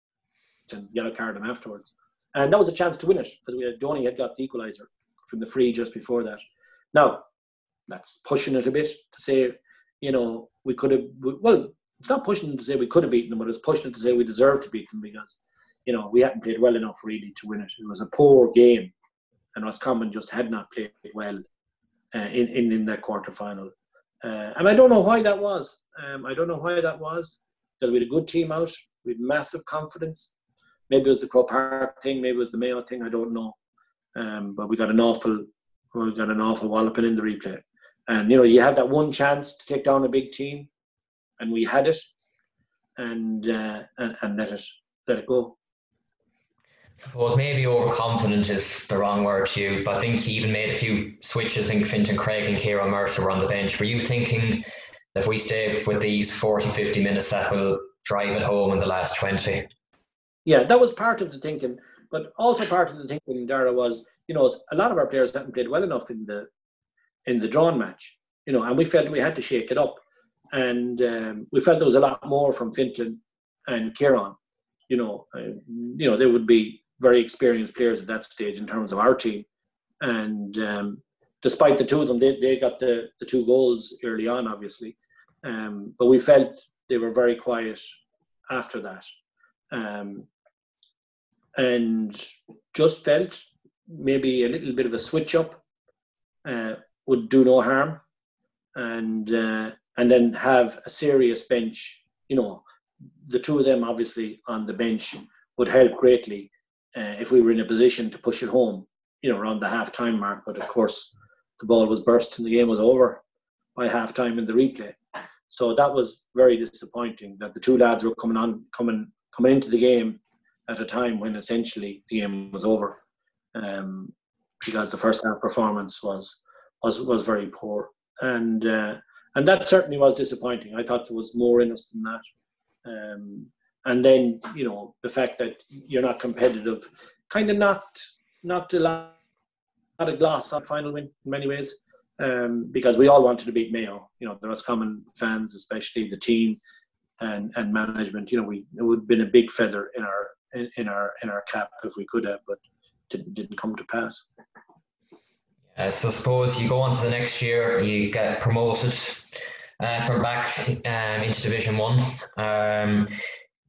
and yellow card him afterwards. And that was a chance to win it because we had Donny had got the equaliser from the free just before that. Now, that's pushing it a bit to say, you know, we could have. Well, it's not pushing to say we could have beaten them, but it's pushing to say we deserve to beat them because, you know, we hadn't played well enough really to win it. It was a poor game, and Roscommon just had not played well uh, in, in in that quarter final. Uh, and I don't know why that was. Um, I don't know why that was because we had a good team out. We had massive confidence. Maybe it was the Croke Park thing. Maybe it was the Mayo thing. I don't know. Um, but we got an awful, we got an awful walloping in the replay. And you know, you have that one chance to take down a big team, and we had it, and uh, and, and let it let it go suppose maybe overconfident is the wrong word to use, but I think he even made a few switches. I think Fintan Cregg and Ciaráin Murtagh were on the bench. Were you thinking if we stay with these 40, 50 minutes, that will drive it home in the last 20? Yeah, that was part of the thinking. But also part of the thinking, Dara, was, you know, a lot of our players haven't played well enough in the in the drawn match, you know, and we felt we had to shake it up. And um, we felt there was a lot more from Fintan and Ciaráin. You know, uh, you know, they would be very experienced players at that stage in terms of our team. And um, despite the two of them, they, they got the, the two goals early on, obviously. Um, but we felt they were very quiet after that. Um, and just felt maybe a little bit of a switch up uh, would do no harm. And, uh, and then have a serious bench, you know, the two of them obviously on the bench would help greatly uh, if we were in a position to push it home, you know, around the half time mark. But of course, the ball was burst and the game was over by half time in the replay. So that was very disappointing that the two lads were coming on, coming, coming into the game at a time when essentially the game was over, um, because the first half performance was was was very poor, and uh, and that certainly was disappointing. I thought there was more in us than that. Um, and then you know the fact that you're not competitive kind of knocked knocked a lot, of glass on final win in many ways um, because we all wanted to beat Mayo. You know, there was common fans, especially the team and and management. You know, we it would have been a big feather in our in, in our in our cap if we could have, but didn't didn't come to pass. Uh, so suppose you go on to the next year, you get promoted uh, from back um, into Division One. Um,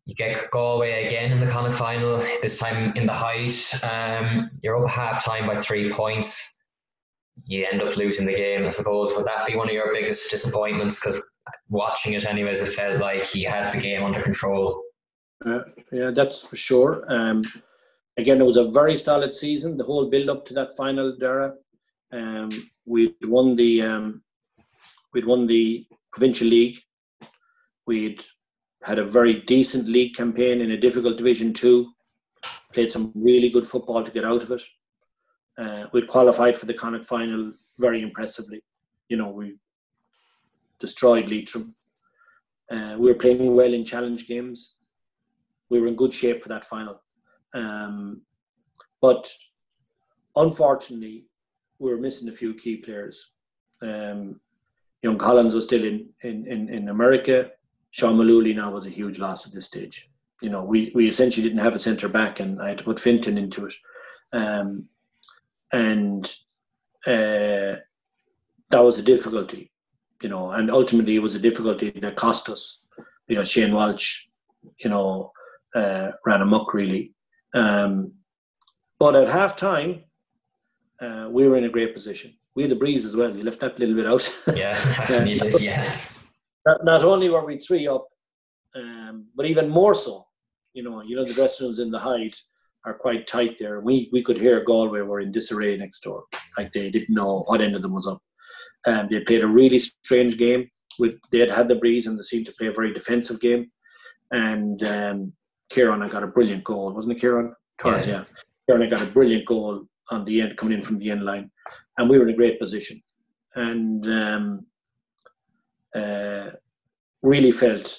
you get Galway again in the Connacht final, this time in the Hyde. Um, you're up half time by three points. You end up losing the game, I suppose. Would that be one of your biggest disappointments? Because watching it, anyways, it felt like he had the game under control. Uh, yeah, that's for sure. Um, again, it was a very solid season. The whole build up to that final, Dara. Um, we'd won the um, we'd won the provincial league. We'd had a very decent league campaign in a difficult Division Two. Played some really good football to get out of it. Uh, we'd qualified for the Connacht final very impressively. You know, we destroyed Leitrim. Uh, we were playing well in challenge games. We were in good shape for that final. Um, but unfortunately, we were missing a few key players. Um, young Collins was still in, in, in, in America. Sean Mullooly now was a huge loss at this stage. you know, we, we essentially didn't have a centre back, and I had to put Fintan into it, um, and uh, that was a difficulty, you know, and ultimately it was a difficulty that cost us because Shane Walsh, you know, uh, ran amok really. Um, but at half time, uh, we were in a great position. We had the breeze as well. You left that little bit out. Yeah, you did, yeah. Not, not only were we three up, um, but even more so. You know, you know the dressing rooms in the Hyde are quite tight there. We we could hear Galway were in disarray next door, like they didn't know what end of them was up. Um, they played a really strange game. With they had had the breeze and they seemed to play a very defensive game. And um, Kieran, I got a brilliant goal, wasn't it, Kieran? Twice, yeah. yeah. Kieran, I got a brilliant goal on the end, coming in from the end line, and we were in a great position. And um, uh, really felt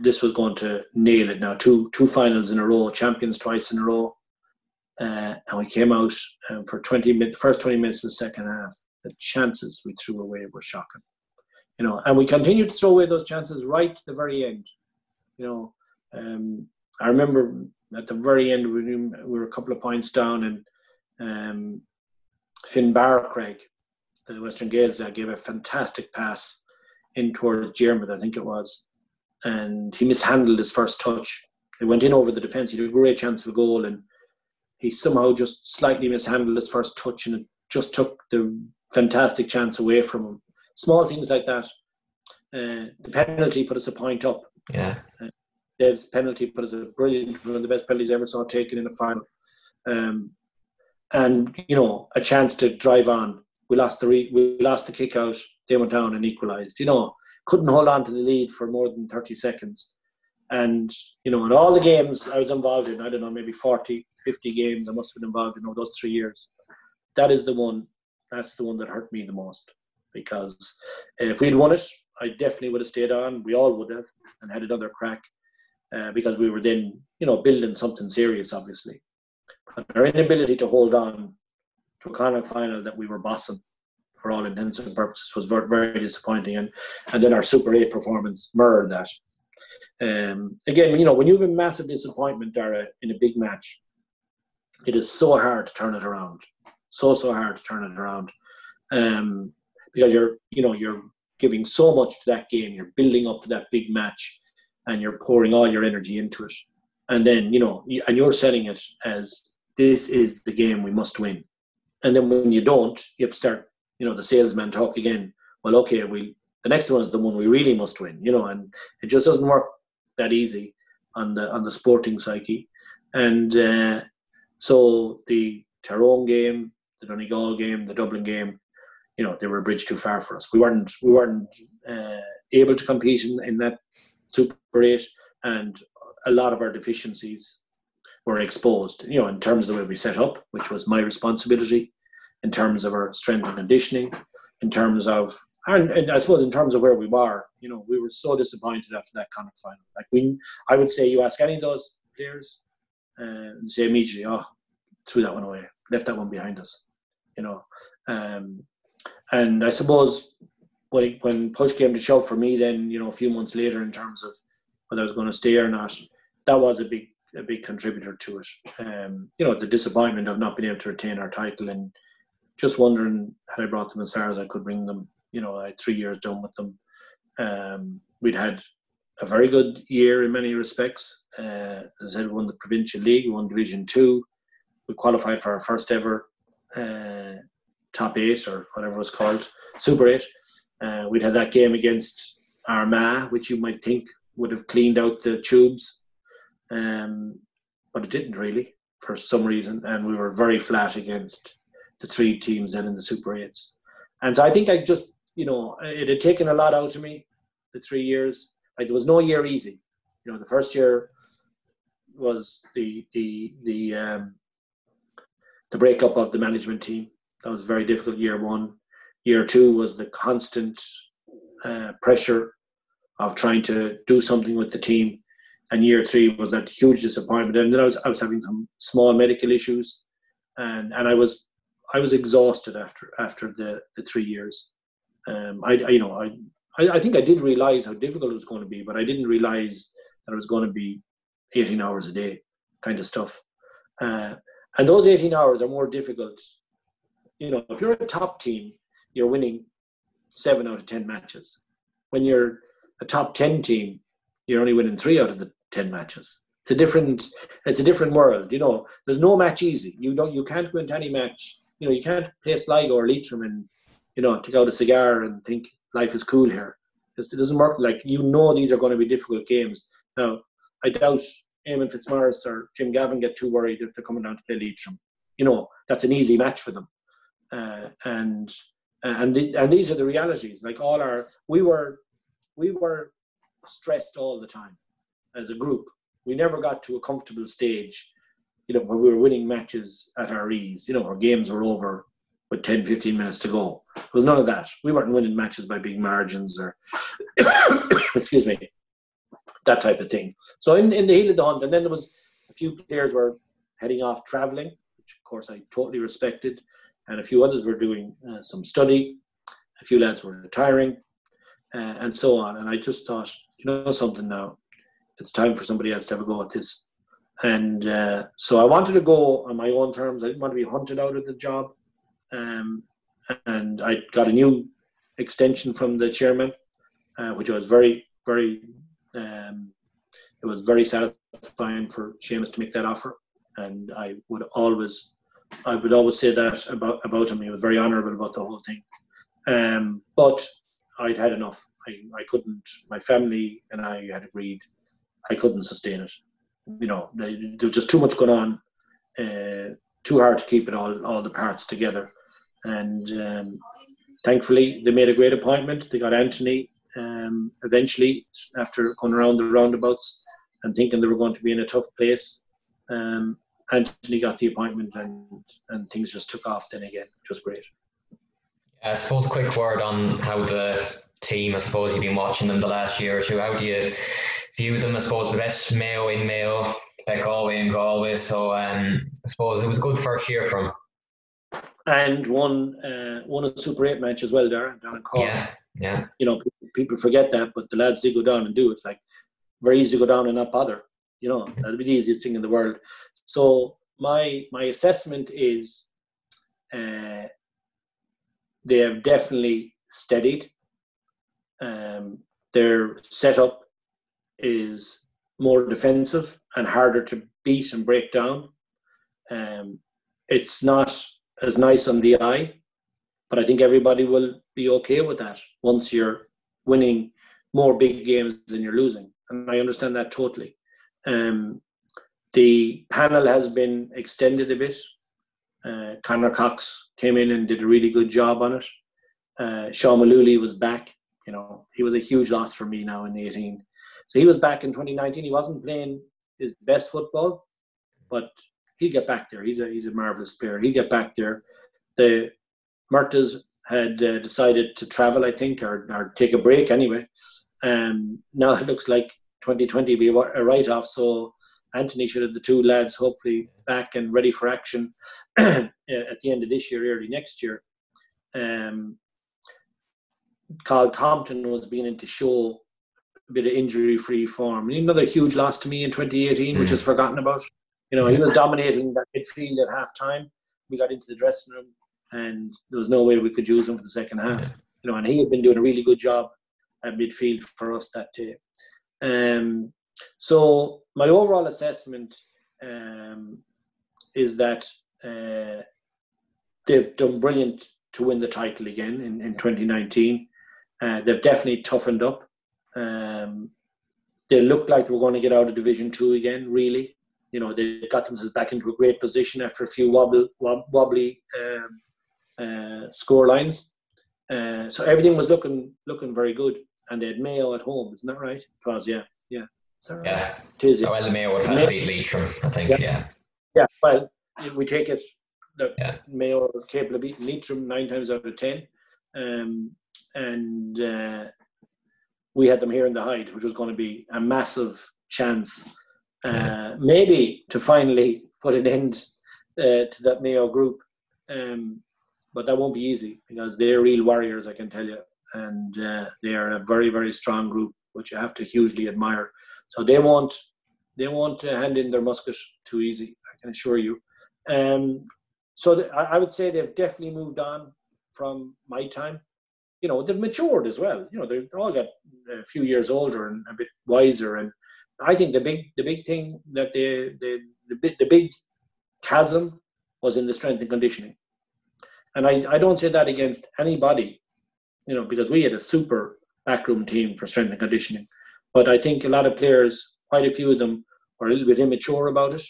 this was going to nail it now. Two two finals in a row, champions twice in a row, uh, and we came out um, for twenty minutes, first twenty minutes of the second half. The chances we threw away were shocking, you know, and we continued to throw away those chances right to the very end. You know, um, I remember at the very end we, we were a couple of points down, and um, Finn Cregg, the Western Gaels lad, gave a fantastic pass in towards Diarmuid, I think it was, and he mishandled his first touch. He went in over the defence. He had a great chance of a goal, and he somehow just slightly mishandled his first touch, and it just took the fantastic chance away from him. Small things like that. Uh, the penalty put us a point up. Yeah. Uh, Dave's penalty put us a brilliant, one of the best penalties I ever saw taken in a final. Um, and you know, a chance to drive on. We lost the re- we lost the kick out. They went down and equalised. You know, couldn't hold on to the lead for more than 30 seconds. And, you know, in all the games I was involved in, I don't know, maybe 40, 50 games I must have been involved in over those three years. That is the one, that's the one that hurt me the most. Because if we'd won it, I definitely would have stayed on. We all would have and had another crack uh, because we were then, you know, building something serious, obviously. But our inability to hold on to a Connacht final that we were bossing for all intents and purposes was very, very disappointing. And and then our Super Eight performance mirrored that. Um, again, you know, when you have a massive disappointment, Dara, in a big match, it is so hard to turn it around. So so hard to turn it around, um, because you're you know you're giving so much to that game. You're building up to that big match, and you're pouring all your energy into it. And then you know, and you're selling it as this is the game we must win. And then when you don't, you have to start you know the salesman talk again. Well, okay, we the next one is the one we really must win. You know, and it just doesn't work that easy on the on the sporting psyche. And uh, so the Tyrone game, the Donegal game, the Dublin game, you know, they were a bridge too far for us. We weren't we weren't uh, able to compete in, in that Super Eight, and a lot of our deficiencies were exposed. You know, in terms of the way we set up, which was my responsibility in terms of our strength and conditioning, in terms of and, and, I suppose in terms of where we were, you know, we were so disappointed after that Connacht final. Like we, I would say, you ask any of those players, uh, and say immediately, oh, threw that one away, left that one behind us, you know. Um, and I suppose when when push came to shove for me, then you know, a few months later, in terms of whether I was going to stay or not, that was a big a big contributor to it. Um, you know, the disappointment of not being able to retain our title and just wondering had I brought them as far as I could bring them. You know, I had three years done with them. Um, we'd had a very good year in many respects. Uh, as I said, won the provincial league, won Division Two. We qualified for our first ever uh, top eight or whatever it was called, Super Eight. Uh, we'd had that game against Armagh, which you might think would have cleaned out the tubes, um, but it didn't really for some reason. And we were very flat against the three teams then in the Super Eights. And so I think I just, you know, it had taken a lot out of me, the three years. Like there was no year easy. You know, the first year was the the the um, the breakup of the management team. That was a very difficult year one. Year two was the constant uh, pressure of trying to do something with the team. And year three was that huge disappointment. And then I was I was having some small medical issues, and and I was I was exhausted after after the, the three years. Um, I, I, you know I, I think I did realize how difficult it was going to be, but I didn't realize that it was going to be 18 hours a day kind of stuff. Uh, and those 18 hours are more difficult. You know, if you're a top team, you're winning seven out of 10 matches. When you're a top 10 team, you're only winning three out of the 10 matches. It's a different, it's a different world. You know, there's no match easy. You don't, you can't go into any match. You know, you can't play Sligo or Leitrim and, you know, take out a cigar and think life is cool here. It doesn't work like you know these are going to be difficult games. Now, I doubt Eamon Fitzmaurice or Jim Gavin get too worried if they're coming down to play Leitrim. You know, that's an easy match for them. Uh, and and the, and these are the realities. Like all our, we were we were stressed all the time as a group. We never got to a comfortable stage, you know, where we were winning matches at our ease. You know, our games were over with 10, 15 minutes to go. It was none of that. We weren't winning matches by big margins or, excuse me, that type of thing. So in, in the heat of the hunt, and then there was a few players were heading off traveling, which of course I totally respected, and a few others were doing uh, some study. A few lads were retiring, uh, and so on. And I just thought, you know something now, it's time for somebody else to have a go at this. And uh, so I wanted to go on my own terms. I didn't want to be hunted out of the job. Um, and I got a new extension from the chairman, uh, which was very, very um, it was very satisfying for Seamus to make that offer, and I would always, I would always say that about about him. He was very honourable about the whole thing. Um, but I'd had enough. I, I couldn't. My family and I had agreed. I couldn't sustain it. You know, there was just too much going on. Uh, too hard to keep it all all the parts together. And um, thankfully, they made a great appointment. They got Anthony um, eventually after going around the roundabouts and thinking they were going to be in a tough place. Um, Anthony got the appointment and, and things just took off then again, which was great. I suppose a quick word on how the team, I suppose you've been watching them the last year or two. How do you view them? I suppose the best Mayo in Mayo, like Galway and Galway. So um, I suppose it was a good first year for them. And one uh, one of the Super 8 match as well there down in Cork. Yeah, yeah. You know, people forget that, but the lads did go down and do it. Like very easy to go down and not bother. You know, that'd be the easiest thing in the world. So my my assessment is uh, they have definitely steadied. Um, their setup is more defensive and harder to beat and break down. Um, it's not as nice on the eye, but I think everybody will be okay with that once you're winning more big games than you're losing. And I understand that totally. Um, the panel has been extended a bit. Uh, Conor Cox came in and did a really good job on it. Uh, Sean Mullooly was back. You know, he was a huge loss for me now in 18. So he was back in 2019. He wasn't playing his best football, but he'll get back there. He's a he's a marvelous player. He'll get back there. The Murtaghs had uh, decided to travel, I think, or, or take a break anyway. Um, now it looks like 2020 will be a write off. So Anthony should have the two lads hopefully back and ready for action at the end of this year, early next year. Um, Cathal Compton was beginning to show a bit of injury free form. Another huge loss to me in 2018, mm. which is forgotten about. You know, he was dominating that midfield at half time. We got into the dressing room and there was no way we could use him for the second half. You know, and he had been doing a really good job at midfield for us that day. Um, so my overall assessment um, is that uh, they've done brilliant to win the title again in, in 2019. Uh, they've definitely toughened up. Um, they look like they were going to get out of Division Two again. Really, you know, they got themselves back into a great position after a few wobble, wobbly um, uh, score lines. Uh, so everything was looking looking very good, and they had Mayo at home, isn't that right? It was, yeah, yeah. Right? Yeah. It is, yeah. well, the Mayo would have beat Leitrim, I think, yeah. yeah. Yeah, well, we take it that yeah. Mayo are capable of beating Leitrim nine times out of ten, um, and uh, we had them here in the Hyde, which was going to be a massive chance, uh, yeah. maybe to finally put an end uh, to that Mayo group. Um, but that won't be easy because they're real warriors, I can tell you, and uh, they are a very very strong group, which you have to hugely admire. So they won't they won't uh, hand in their musket too easy. I can assure you. Um, so th- I would say they've definitely moved on from my time. You know, they've matured as well. You know, they've all got a few years older and a bit wiser. And I think the big the big thing that they, they the big the big chasm was in the strength and conditioning. And I, I don't say that against anybody, you know, because we had a super backroom team for strength and conditioning. But I think a lot of players, quite a few of them, were a little bit immature about it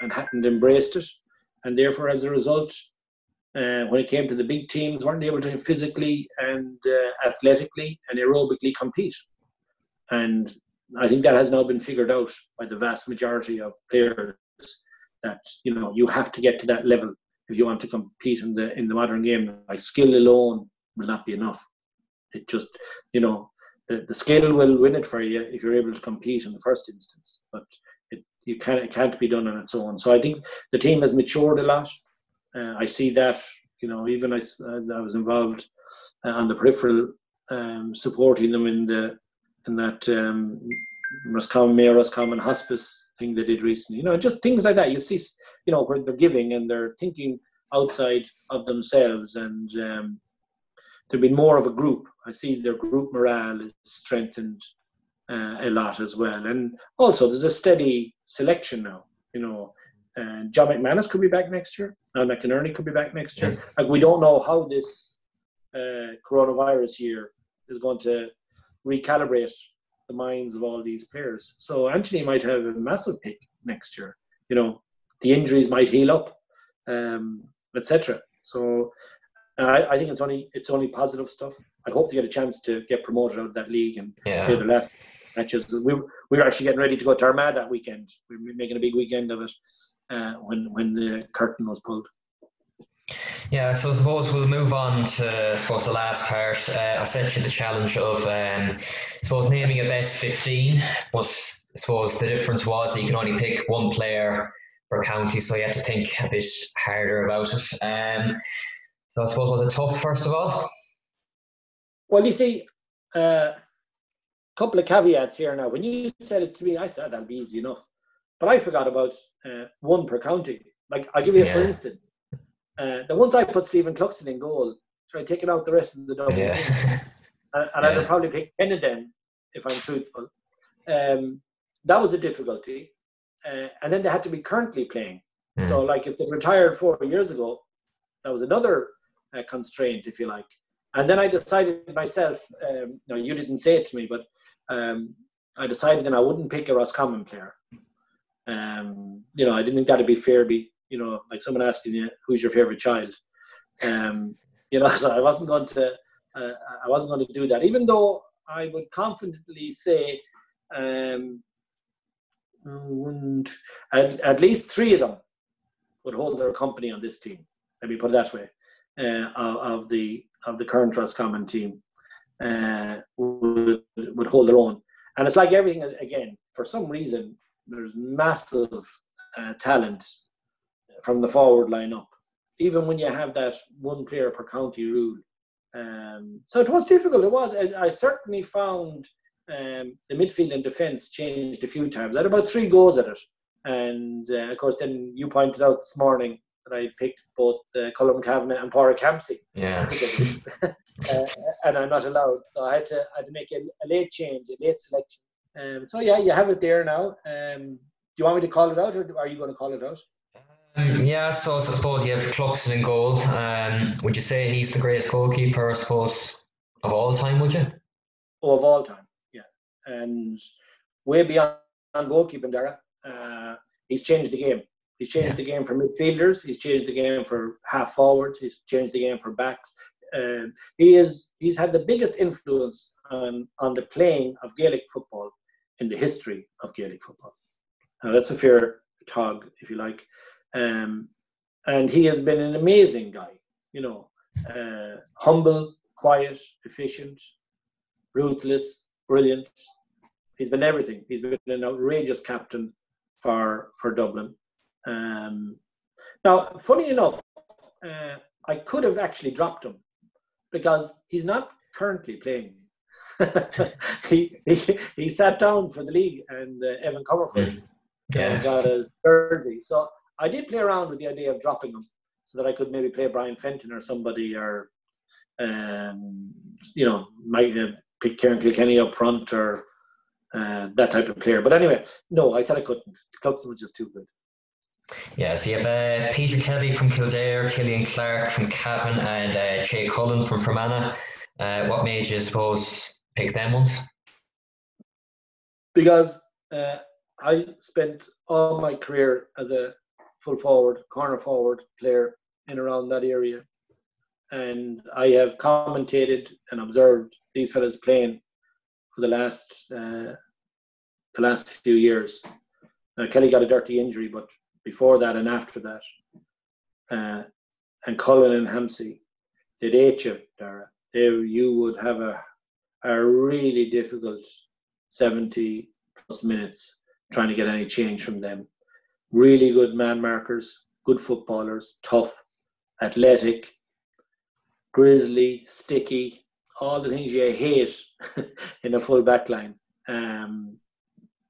and hadn't embraced it. And therefore, as a result, uh, when it came to the big teams, weren't able to physically and uh, athletically and aerobically compete. And I think that has now been figured out by the vast majority of players that you know you have to get to that level if you want to compete in the in the modern game. Like skill alone will not be enough. It just you know the, the skill will win it for you if you're able to compete in the first instance, but it you can't it can't be done on its own. So I think the team has matured a lot. Uh, I see that you know even I, I was involved uh, on the peripheral um, supporting them in the in that um, Roscommon Mayo Roscommon Hospice thing they did recently. You know, just things like that. You see, you know, where they're giving and they're thinking outside of themselves, and um, they've been more of a group. I see their group morale is strengthened uh, a lot as well, and also there's a steady selection now. You know, uh, John McManus could be back next year. Now McInerney could be back next year. Like we don't know how this uh, coronavirus year is going to recalibrate the minds of all these players. So Anthony might have a massive pick next year. You know, the injuries might heal up, um, etc. So I, I, think it's only it's only positive stuff. I hope to get a chance to get promoted out of that league and yeah. play the last matches. We we were actually getting ready to go to Armagh that weekend. We are making a big weekend of it uh, when when the curtain was pulled. Yeah, so I suppose we'll move on to I suppose the last part. Uh, I sent you the challenge of um, I suppose naming a best fifteen, but I suppose the difference was that you can only pick one player per county, so you had to think a bit harder about it. Um, so I suppose was it tough first of all? Well, you see, a uh, couple of caveats here now. When you said it to me, I thought that'd be easy enough, but I forgot about uh, one per county. Like I'll give you yeah. for instance. Uh, the once I put Stephen Cluxton in goal, try taking out the rest of the double yeah. team. And, and yeah. I'd probably pick 10 of them if I'm truthful. Um, that was a difficulty. Uh, and then they had to be currently playing. Mm. So, like, if they retired four years ago, that was another uh, constraint, if you like. And then I decided myself, um, no, you didn't say it to me, but um, I decided that I wouldn't pick a Roscommon player. Um, you know, I didn't think that'd be fair. Be you know, like someone asking you, who's your favorite child? Um, you know, so I wasn't going to, uh, I wasn't going to do that, even though I would confidently say, um, and at, at least three of them would hold their company on this team. Let me put it that way, uh, of, of, the of the current Roscommon team uh, would would hold their own. And it's like everything again. For some reason, there's massive uh, talent from the forward line up, even when you have that one player per county rule. Um, so it was difficult. It was. I, I certainly found um, the midfield and defence changed a few times. I had about three goes at it, and uh, of course, then you pointed out this morning that I picked both uh, Colm Cavanagh and Padraig Hampsey. Yeah. uh, and I'm not allowed, so I had to I had to make a, a late change, a late selection. Um, so yeah, you have it there now. Um, do you want me to call it out, or are you going to call it out? Um, yeah, so I suppose you have Cluxton in goal. Um, would you say he's the greatest goalkeeper, I suppose, of all time, would you? Oh, of all time, yeah. And way beyond goalkeeping, Dara. Uh, he's changed the game. He's changed yeah. the game for midfielders. He's changed the game for half forwards. He's changed the game for backs. Uh, he is. He's had the biggest influence on on the playing of Gaelic football in the history of Gaelic football. Now that's a fair tog, if you like. Um, and he has been an amazing guy, you know, uh, humble, quiet, efficient, ruthless, brilliant. He's been everything. He's been an outrageous captain for for Dublin. Um, now, funny enough, uh, I could have actually dropped him because he's not currently playing. he, he he sat down for the league, and uh, Evan Comerford Yeah. got his jersey. So I did play around with the idea of dropping him so that I could maybe play Brian Fenton or somebody or, um, you know, might uh, pick Ciarán Kilkenny up front or uh, that type of player. But anyway, no, I said I couldn't. Cluxton was just too good. Yeah, so you have uh, Peter Kelly from Kildare, Killian Clarke from Cavan, and uh, Che Cullen from Fermanagh. Uh, what made you, suppose, pick them ones? Because uh, I spent all my career as a full forward, corner forward player in around that area. And I have commentated and observed these fellas playing for the last uh, the last few years. Now Kelly got a dirty injury, but before that and after that, uh, and Cullen and Hampsey, they'd hate you, Dara. You would have a a really difficult seventy plus minutes trying to get any change from them. Really good man markers, good footballers, tough, athletic, grizzly, sticky, all the things you hate in a full back line. Um,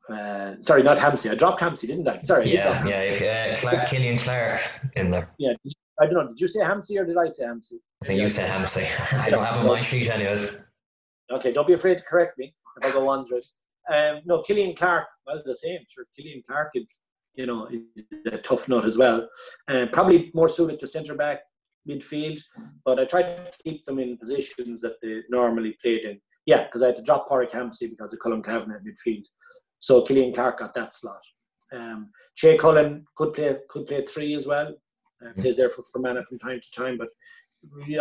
uh, sorry, not Hampsey. I dropped Hampsey, didn't I? Sorry. Yeah, yeah. Uh, Clarke, Killian Clarke in there. Yeah. I don't know. Did you say Hampsey or did I say Hampsey? I think you said Hampsey. I don't have on my sheet, anyways. Okay, don't be afraid to correct me if I go wondrous. Um, no, Killian Clarke was the same. Sure, Killian Clarke, you know, is a tough nut as well. Uh, probably more suited to centre back, midfield, but I tried to keep them in positions that they normally played in. Yeah, because I had to drop Padraig Hampsey because of Colm Cavanagh at midfield. So Killian Clarke got that slot. Um, Che Cullen could play could play three as well. Uh, mm-hmm. plays there for, for Mana from time to time, but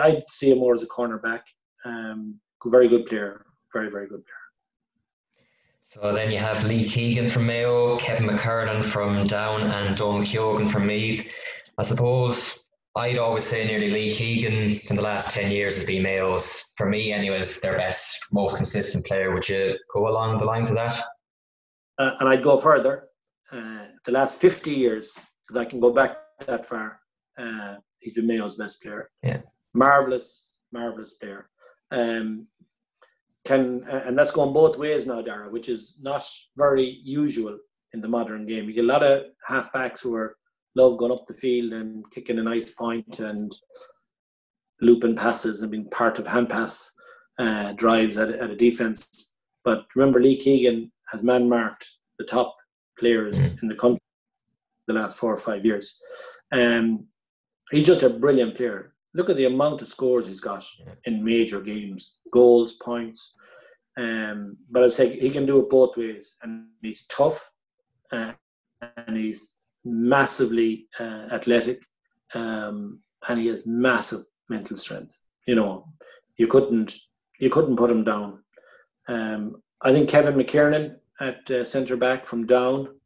I'd see him more as a cornerback. Um, very good player, very very good player. So then you have Lee Keegan from Mayo, Kevin McKernan from Down, and Don Keogan from Meath. I suppose I'd always say nearly Lee Keegan in the last 10 years has been Mayo's, for me anyways, their best, most consistent player. Would you go along the lines of that? Uh, and I'd go further. Uh, the last 50 years, because I can go back that far, uh, he's been Mayo's best player. Yeah. Marvellous, marvellous player. Um, can and that's going both ways now, Dara, which is not very usual in the modern game. You get a lot of halfbacks who are love going up the field and kicking a nice point and looping passes and being part of hand pass uh, drives at, at a defense. But remember, Lee Keegan has man marked the top players mm. in the country the last four or five years. Um, he's just a brilliant player. Look at the amount of scores he's got in major games, goals, points. Um, but I say he can do it both ways, and he's tough, uh, and he's massively uh, athletic, um, and he has massive mental strength. You know, you couldn't you couldn't put him down. Um, I think Kevin McKernan at uh, centre back from Down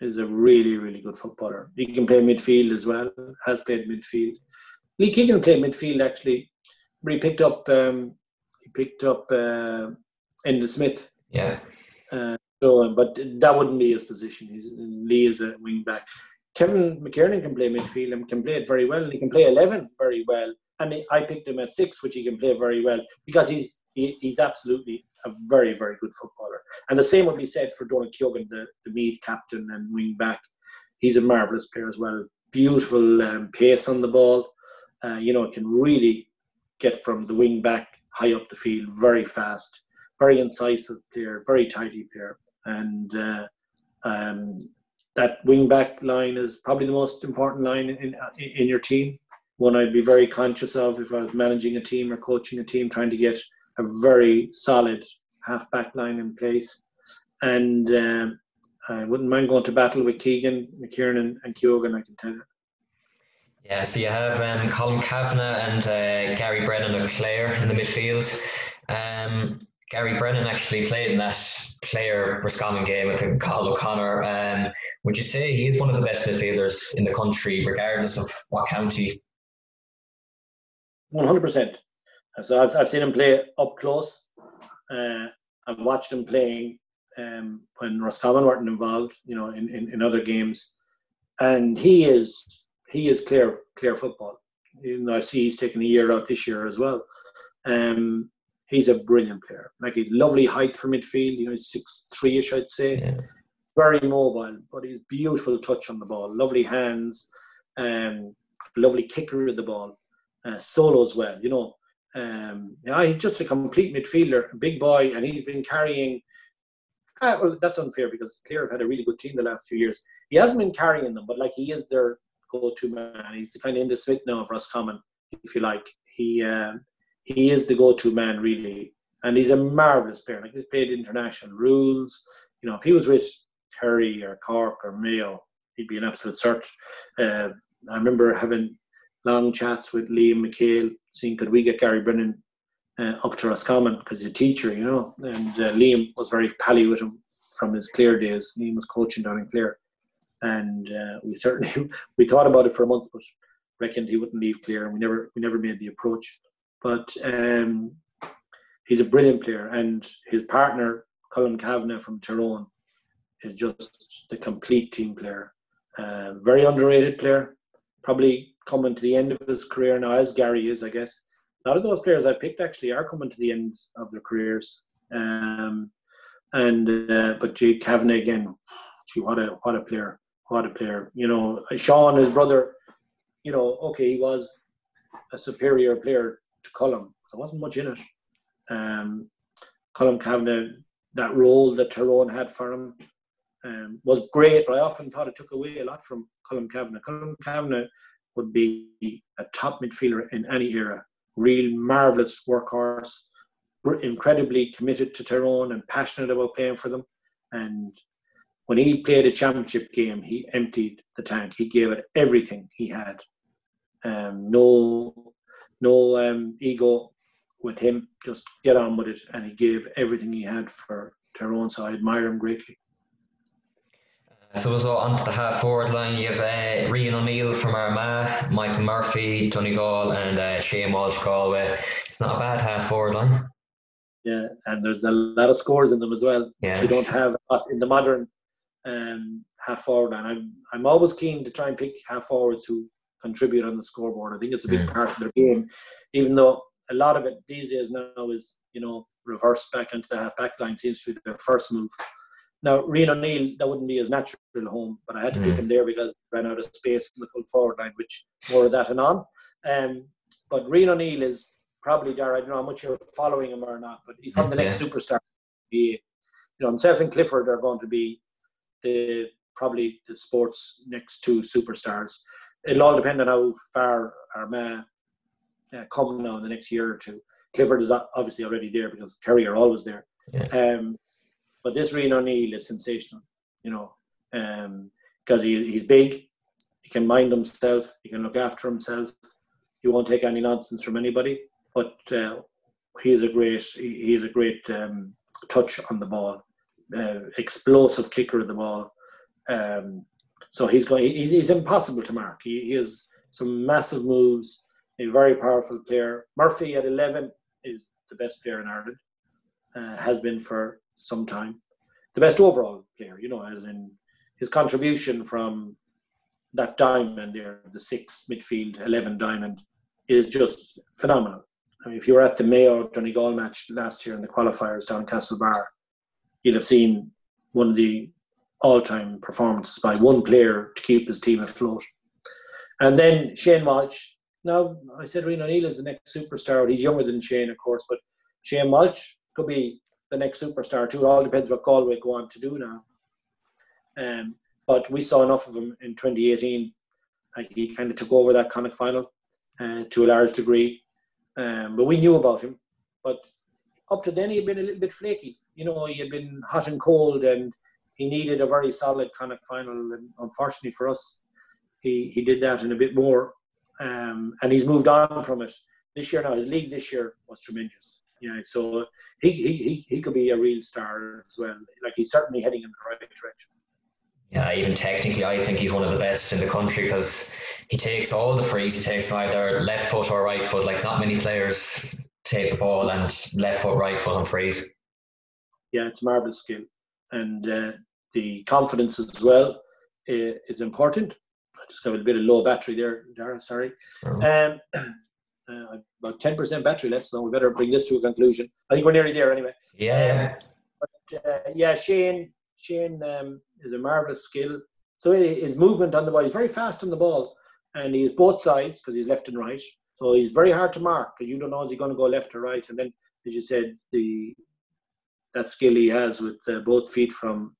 is a really really good footballer. He can play midfield as well. Has played midfield. Lee Keegan played midfield actually. But he picked up um, he picked up uh, Enda Smith. Yeah. Uh, so, but that wouldn't be his position. He's, Lee is a wing back. Kevin McKernan can play midfield and can play it very well, and he can play 11 very well. And I picked him at six, which he can play very well because he's he, he's absolutely a very very good footballer. And the same would be said for Donal Keogan, the the Meath captain and wing back. He's a marvelous player as well. Beautiful um, pace on the ball. Uh, you know, it can really get from the wing back high up the field very fast. Very incisive player, very tidy player, and uh, um, that wing back line is probably the most important line in, in your team. One I'd be very conscious of if I was managing a team or coaching a team, trying to get a very solid half back line in place. And um, I wouldn't mind going to battle with Keegan, McKernan, and Keogan, I can tell you. Yeah, so you have um, Colm Cavanagh and uh, Gary Brennan of Clare in the midfield. Um, Gary Brennan actually played in that Clare Roscommon game with Carl O'Connor. Um, would you say he is one of the best midfielders in the country, regardless of what county? One hundred percent. So I've, I've seen him play up close. Uh, I've watched him playing um, when Roscommon weren't involved, you know, in, in, in, other games, and he is he is Clare Clare football. You know, I see he's taken a year out this year as well. Um, he's a brilliant player. Like he's lovely height for midfield. You know, he's six three ish, I'd say. Yeah. very mobile, but he's beautiful touch on the ball, lovely hands, um, lovely kicker of the ball, uh, solo as well. You know, um, yeah, he's just a complete midfielder, big boy, and he's been carrying. Uh, well, that's unfair because Clare have had a really good team the last few years. He hasn't been carrying them, but like he is their go-to man. He's the kind of Smith now of Roscommon, if you like. He um, he is the go-to man really, and he's a marvelous player. Like he's played international rules. You know, if he was with Kerry or Cork or Mayo, he'd be an absolute search. Uh, I remember having long chats with Liam McHale, seeing could we get Gary Brennan uh, up to Roscommon because he's a teacher, you know. And uh, Liam was very pally with him from his Clare days. Liam was coaching down in Clare, and uh, we certainly we thought about it for a month, but reckoned he wouldn't leave Clare, and we never we never made the approach. But um, he's a brilliant player, and his partner Colm Cavanagh from Tyrone is just the complete team player. Uh, very underrated player, probably coming to the end of his career now, as Gary is, I guess. A lot of those players I picked actually are coming to the end of their careers. Um, and uh, but Jay Kavanagh again, gee, what a what a player, what a player. You know, Sean, his brother, you know, okay, he was a superior player to Colm. There wasn't much in it. Um, Colm Cavanagh, that role that Tyrone had for him um, was great, but I often thought it took away a lot from Colm Cavanagh. Colm Cavanagh would be a top midfielder in any era. Real marvellous workhorse, incredibly committed to Tyrone and passionate about playing for them. And when he played a championship game, he emptied the tank. He gave it everything he had. Um, no, no um, ego with him. Just get on with it, and he gave everything he had for Tyrone. So I admire him greatly. So we'll go on to the half forward line. You have uh, Rian O'Neill from Armagh, Michael Murphy, Donegal, and uh, Shane Walsh Galway. It's not a bad half forward line. Yeah, and there's a lot of scores in them as well. Yeah. We don't have in the modern um, half forward and I'm I'm always keen to try and pick half forwards who contribute on the scoreboard. I think it's a big mm. part of their game, even though a lot of it these days now is you know reverse back into the half back line seems to be their first move. Now, Rian O'Neill, that wouldn't be his natural home, but I had to mm. pick him there because I ran out of space in the full forward line, which more of that and on. Um, but Rian O'Neill is probably there. I don't know how much you're following him or not, but he's probably the next superstar. He, you know, himself and Clifford are going to be the probably the sports next two superstars. It'll all depend on how far Armagh uh, come now in the next year or two. Clifford is obviously already there because Kerry are always there. Yeah. Um, but this Rian O'Neill is sensational, you know, because um, he, he's big, he can mind himself, he can look after himself, he won't take any nonsense from anybody. But uh, he is a great, he, he is a great um, touch on the ball, uh, explosive kicker of the ball. Um, so he's going, he's, he's impossible to mark. He, he has some massive moves, a very powerful player. Murphy at 11 is the best player in Ireland, uh, has been for some time. The best overall player, you know, as in his contribution from that diamond there, the six midfield 11 diamond, is just phenomenal. I mean, if you were at the Mayo Donegal match last year in the qualifiers down Castlebar, you'd have seen one of the all-time performances by one player to keep his team afloat. And then Shane Walsh. Now, I said Rian O'Neill is the next superstar. He's younger than Shane, of course, but Shane Walsh could be the next superstar too. It all depends what Galway go on to do now. Um, but we saw enough of him in 2018. Like he kind of took over that Connacht final uh, to a large degree. Um, but we knew about him. But up to then, he had been a little bit flaky. You know, he had been hot and cold, and he needed a very solid Connacht final. And unfortunately for us, he, he did that and a bit more. Um, and he's moved on from it. This year now, his league this year was tremendous. Yeah, so he, he, he, he could be a real star as well. Like he's certainly heading in the right direction. Yeah, even technically, I think he's one of the best in the country because he takes all the frees. He takes either left foot or right foot. Like not many players take the ball and left foot, right foot on frees. Yeah, it's marvelous skill, and uh, the confidence as well is important. I just got a bit of low battery there, Dara. Sorry. Oh. Um, uh, about 10% battery left, so we better bring this to a conclusion. I think we're nearly there anyway. Yeah. Um, but, uh, yeah, Shane, Shane, um, is a marvelous skill. So his movement on the ball, he's very fast on the ball, and he's both sides because he's left and right. So he's very hard to mark because you don't know is he going to go left or right. And then, as you said, the that skill he has with uh, both feet from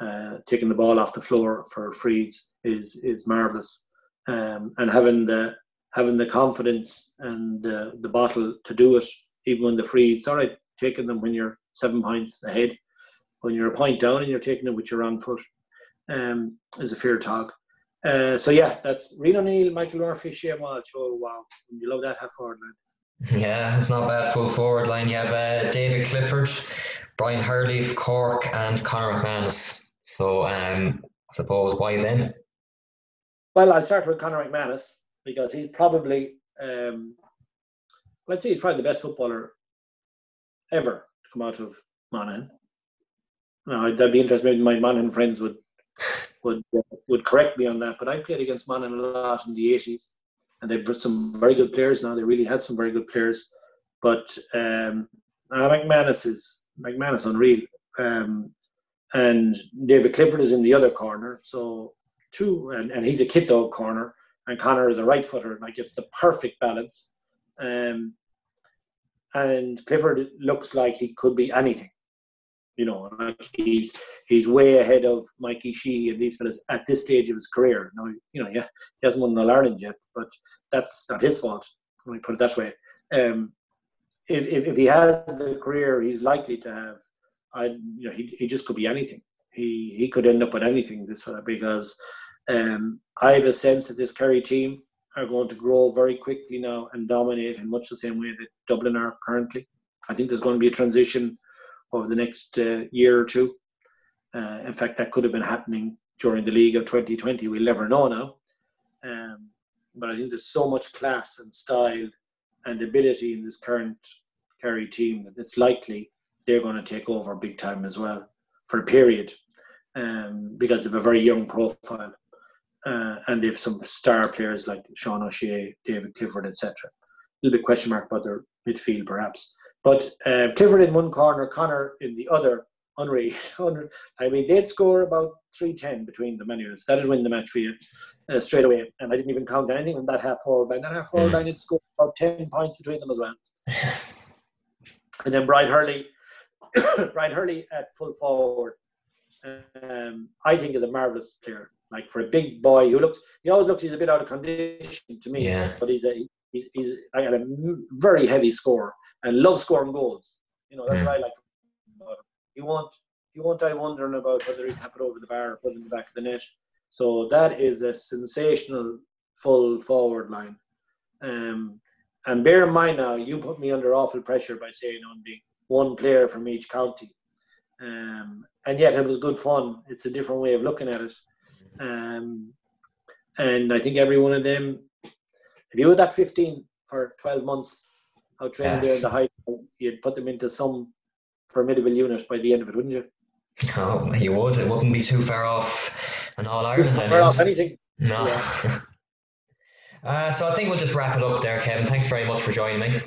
uh, taking the ball off the floor for frees is is marvelous. Um, and having the having the confidence and uh, the bottle to do it, even when the frees. all right taking them when you're seven points ahead. When you're a point down and you're taking them with your wrong foot, um, is a fair talk. Uh, so yeah, that's Rian O'Neill, Michael Murphy, Shane Walsh. Oh wow, you love that half forward line. Yeah, it's not bad full forward line. You have uh, David Clifford, Brian Hurley, Cork, and Conor McManus. So um, I suppose why then? Well, I'll start with Conor McManus because he's probably, um, let's say, he's probably the best footballer ever to come out of Monaghan. Now, I'd, be interested. Maybe my Monaghan friends would would would correct me on that. But I played against Monaghan a lot in the eighties, and they've got some very good players now. They really had some very good players. But um, uh, McManus is McManus unreal. Um, and David Clifford is in the other corner. So two, and, and he's a ciotóg corner, and Conor is a right footer. Like it's the perfect balance. Um, and Clifford looks like he could be anything. You know, like he's he's way ahead of Mikey Sheehy and these fellas at this stage of his career. Now, you know, yeah, he hasn't won an Ireland yet, but that's not his fault. Let me put it that way. Um, if, if, if he has the career he's likely to have, I you know he, he just could be anything. He he could end up with anything this because um, I have a sense that this Kerry team are going to grow very quickly now and dominate in much the same way that Dublin are currently. I think there's going to be a transition over the next uh, year or two. Uh, in fact, that could have been happening during the League of 2020. We'll never know now. Um, but I think there's so much class and style and ability in this current Kerry team that it's likely they're going to take over big time as well for a period um, because they have a very young profile. Uh, and they have some star players like Sean O'Shea, David Clifford, etc. A little bit question mark about their midfield, perhaps. But uh, Clifford in one corner, Conor in the other, unreal. I mean, they'd score about 310 between them anyways. That'd win the match for you uh, straight away. And I didn't even count anything on that half forward line. That half forward mm. line had scored about 10 points between them as well. and then Brian Hurley, Brian Hurley at full forward, um, I think is a marvellous player. Like for a big boy who looks, he always looks he's a bit out of condition to me. Yeah. But he's a he's, he's I got a very heavy score and love scoring goals. You know that's mm. what I like. He won't he won't die wondering about whether he tap it over the bar or put it in the back of the net. So that is a sensational full forward line. Um, and bear in mind now, you put me under awful pressure by saying only one player from each county. Um, and yet it was good fun. It's a different way of looking at it. Um, and I think every one of them, if you had that 15 for 12 months, out training yeah. there in the height, you'd put them into some formidable unit by the end of it, wouldn't you? Oh, you would. It wouldn't be too far off an All Ireland. Far off anything. No. Yeah. uh, so I think we'll just wrap it up there, Kevin. Thanks very much for joining me.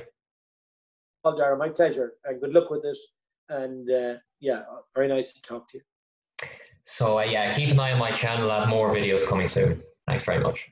Well, Dara, my pleasure, and good luck with this. And uh, yeah, very nice to talk to you. So uh, yeah, keep an eye on my channel. I have more videos coming soon. Thanks very much.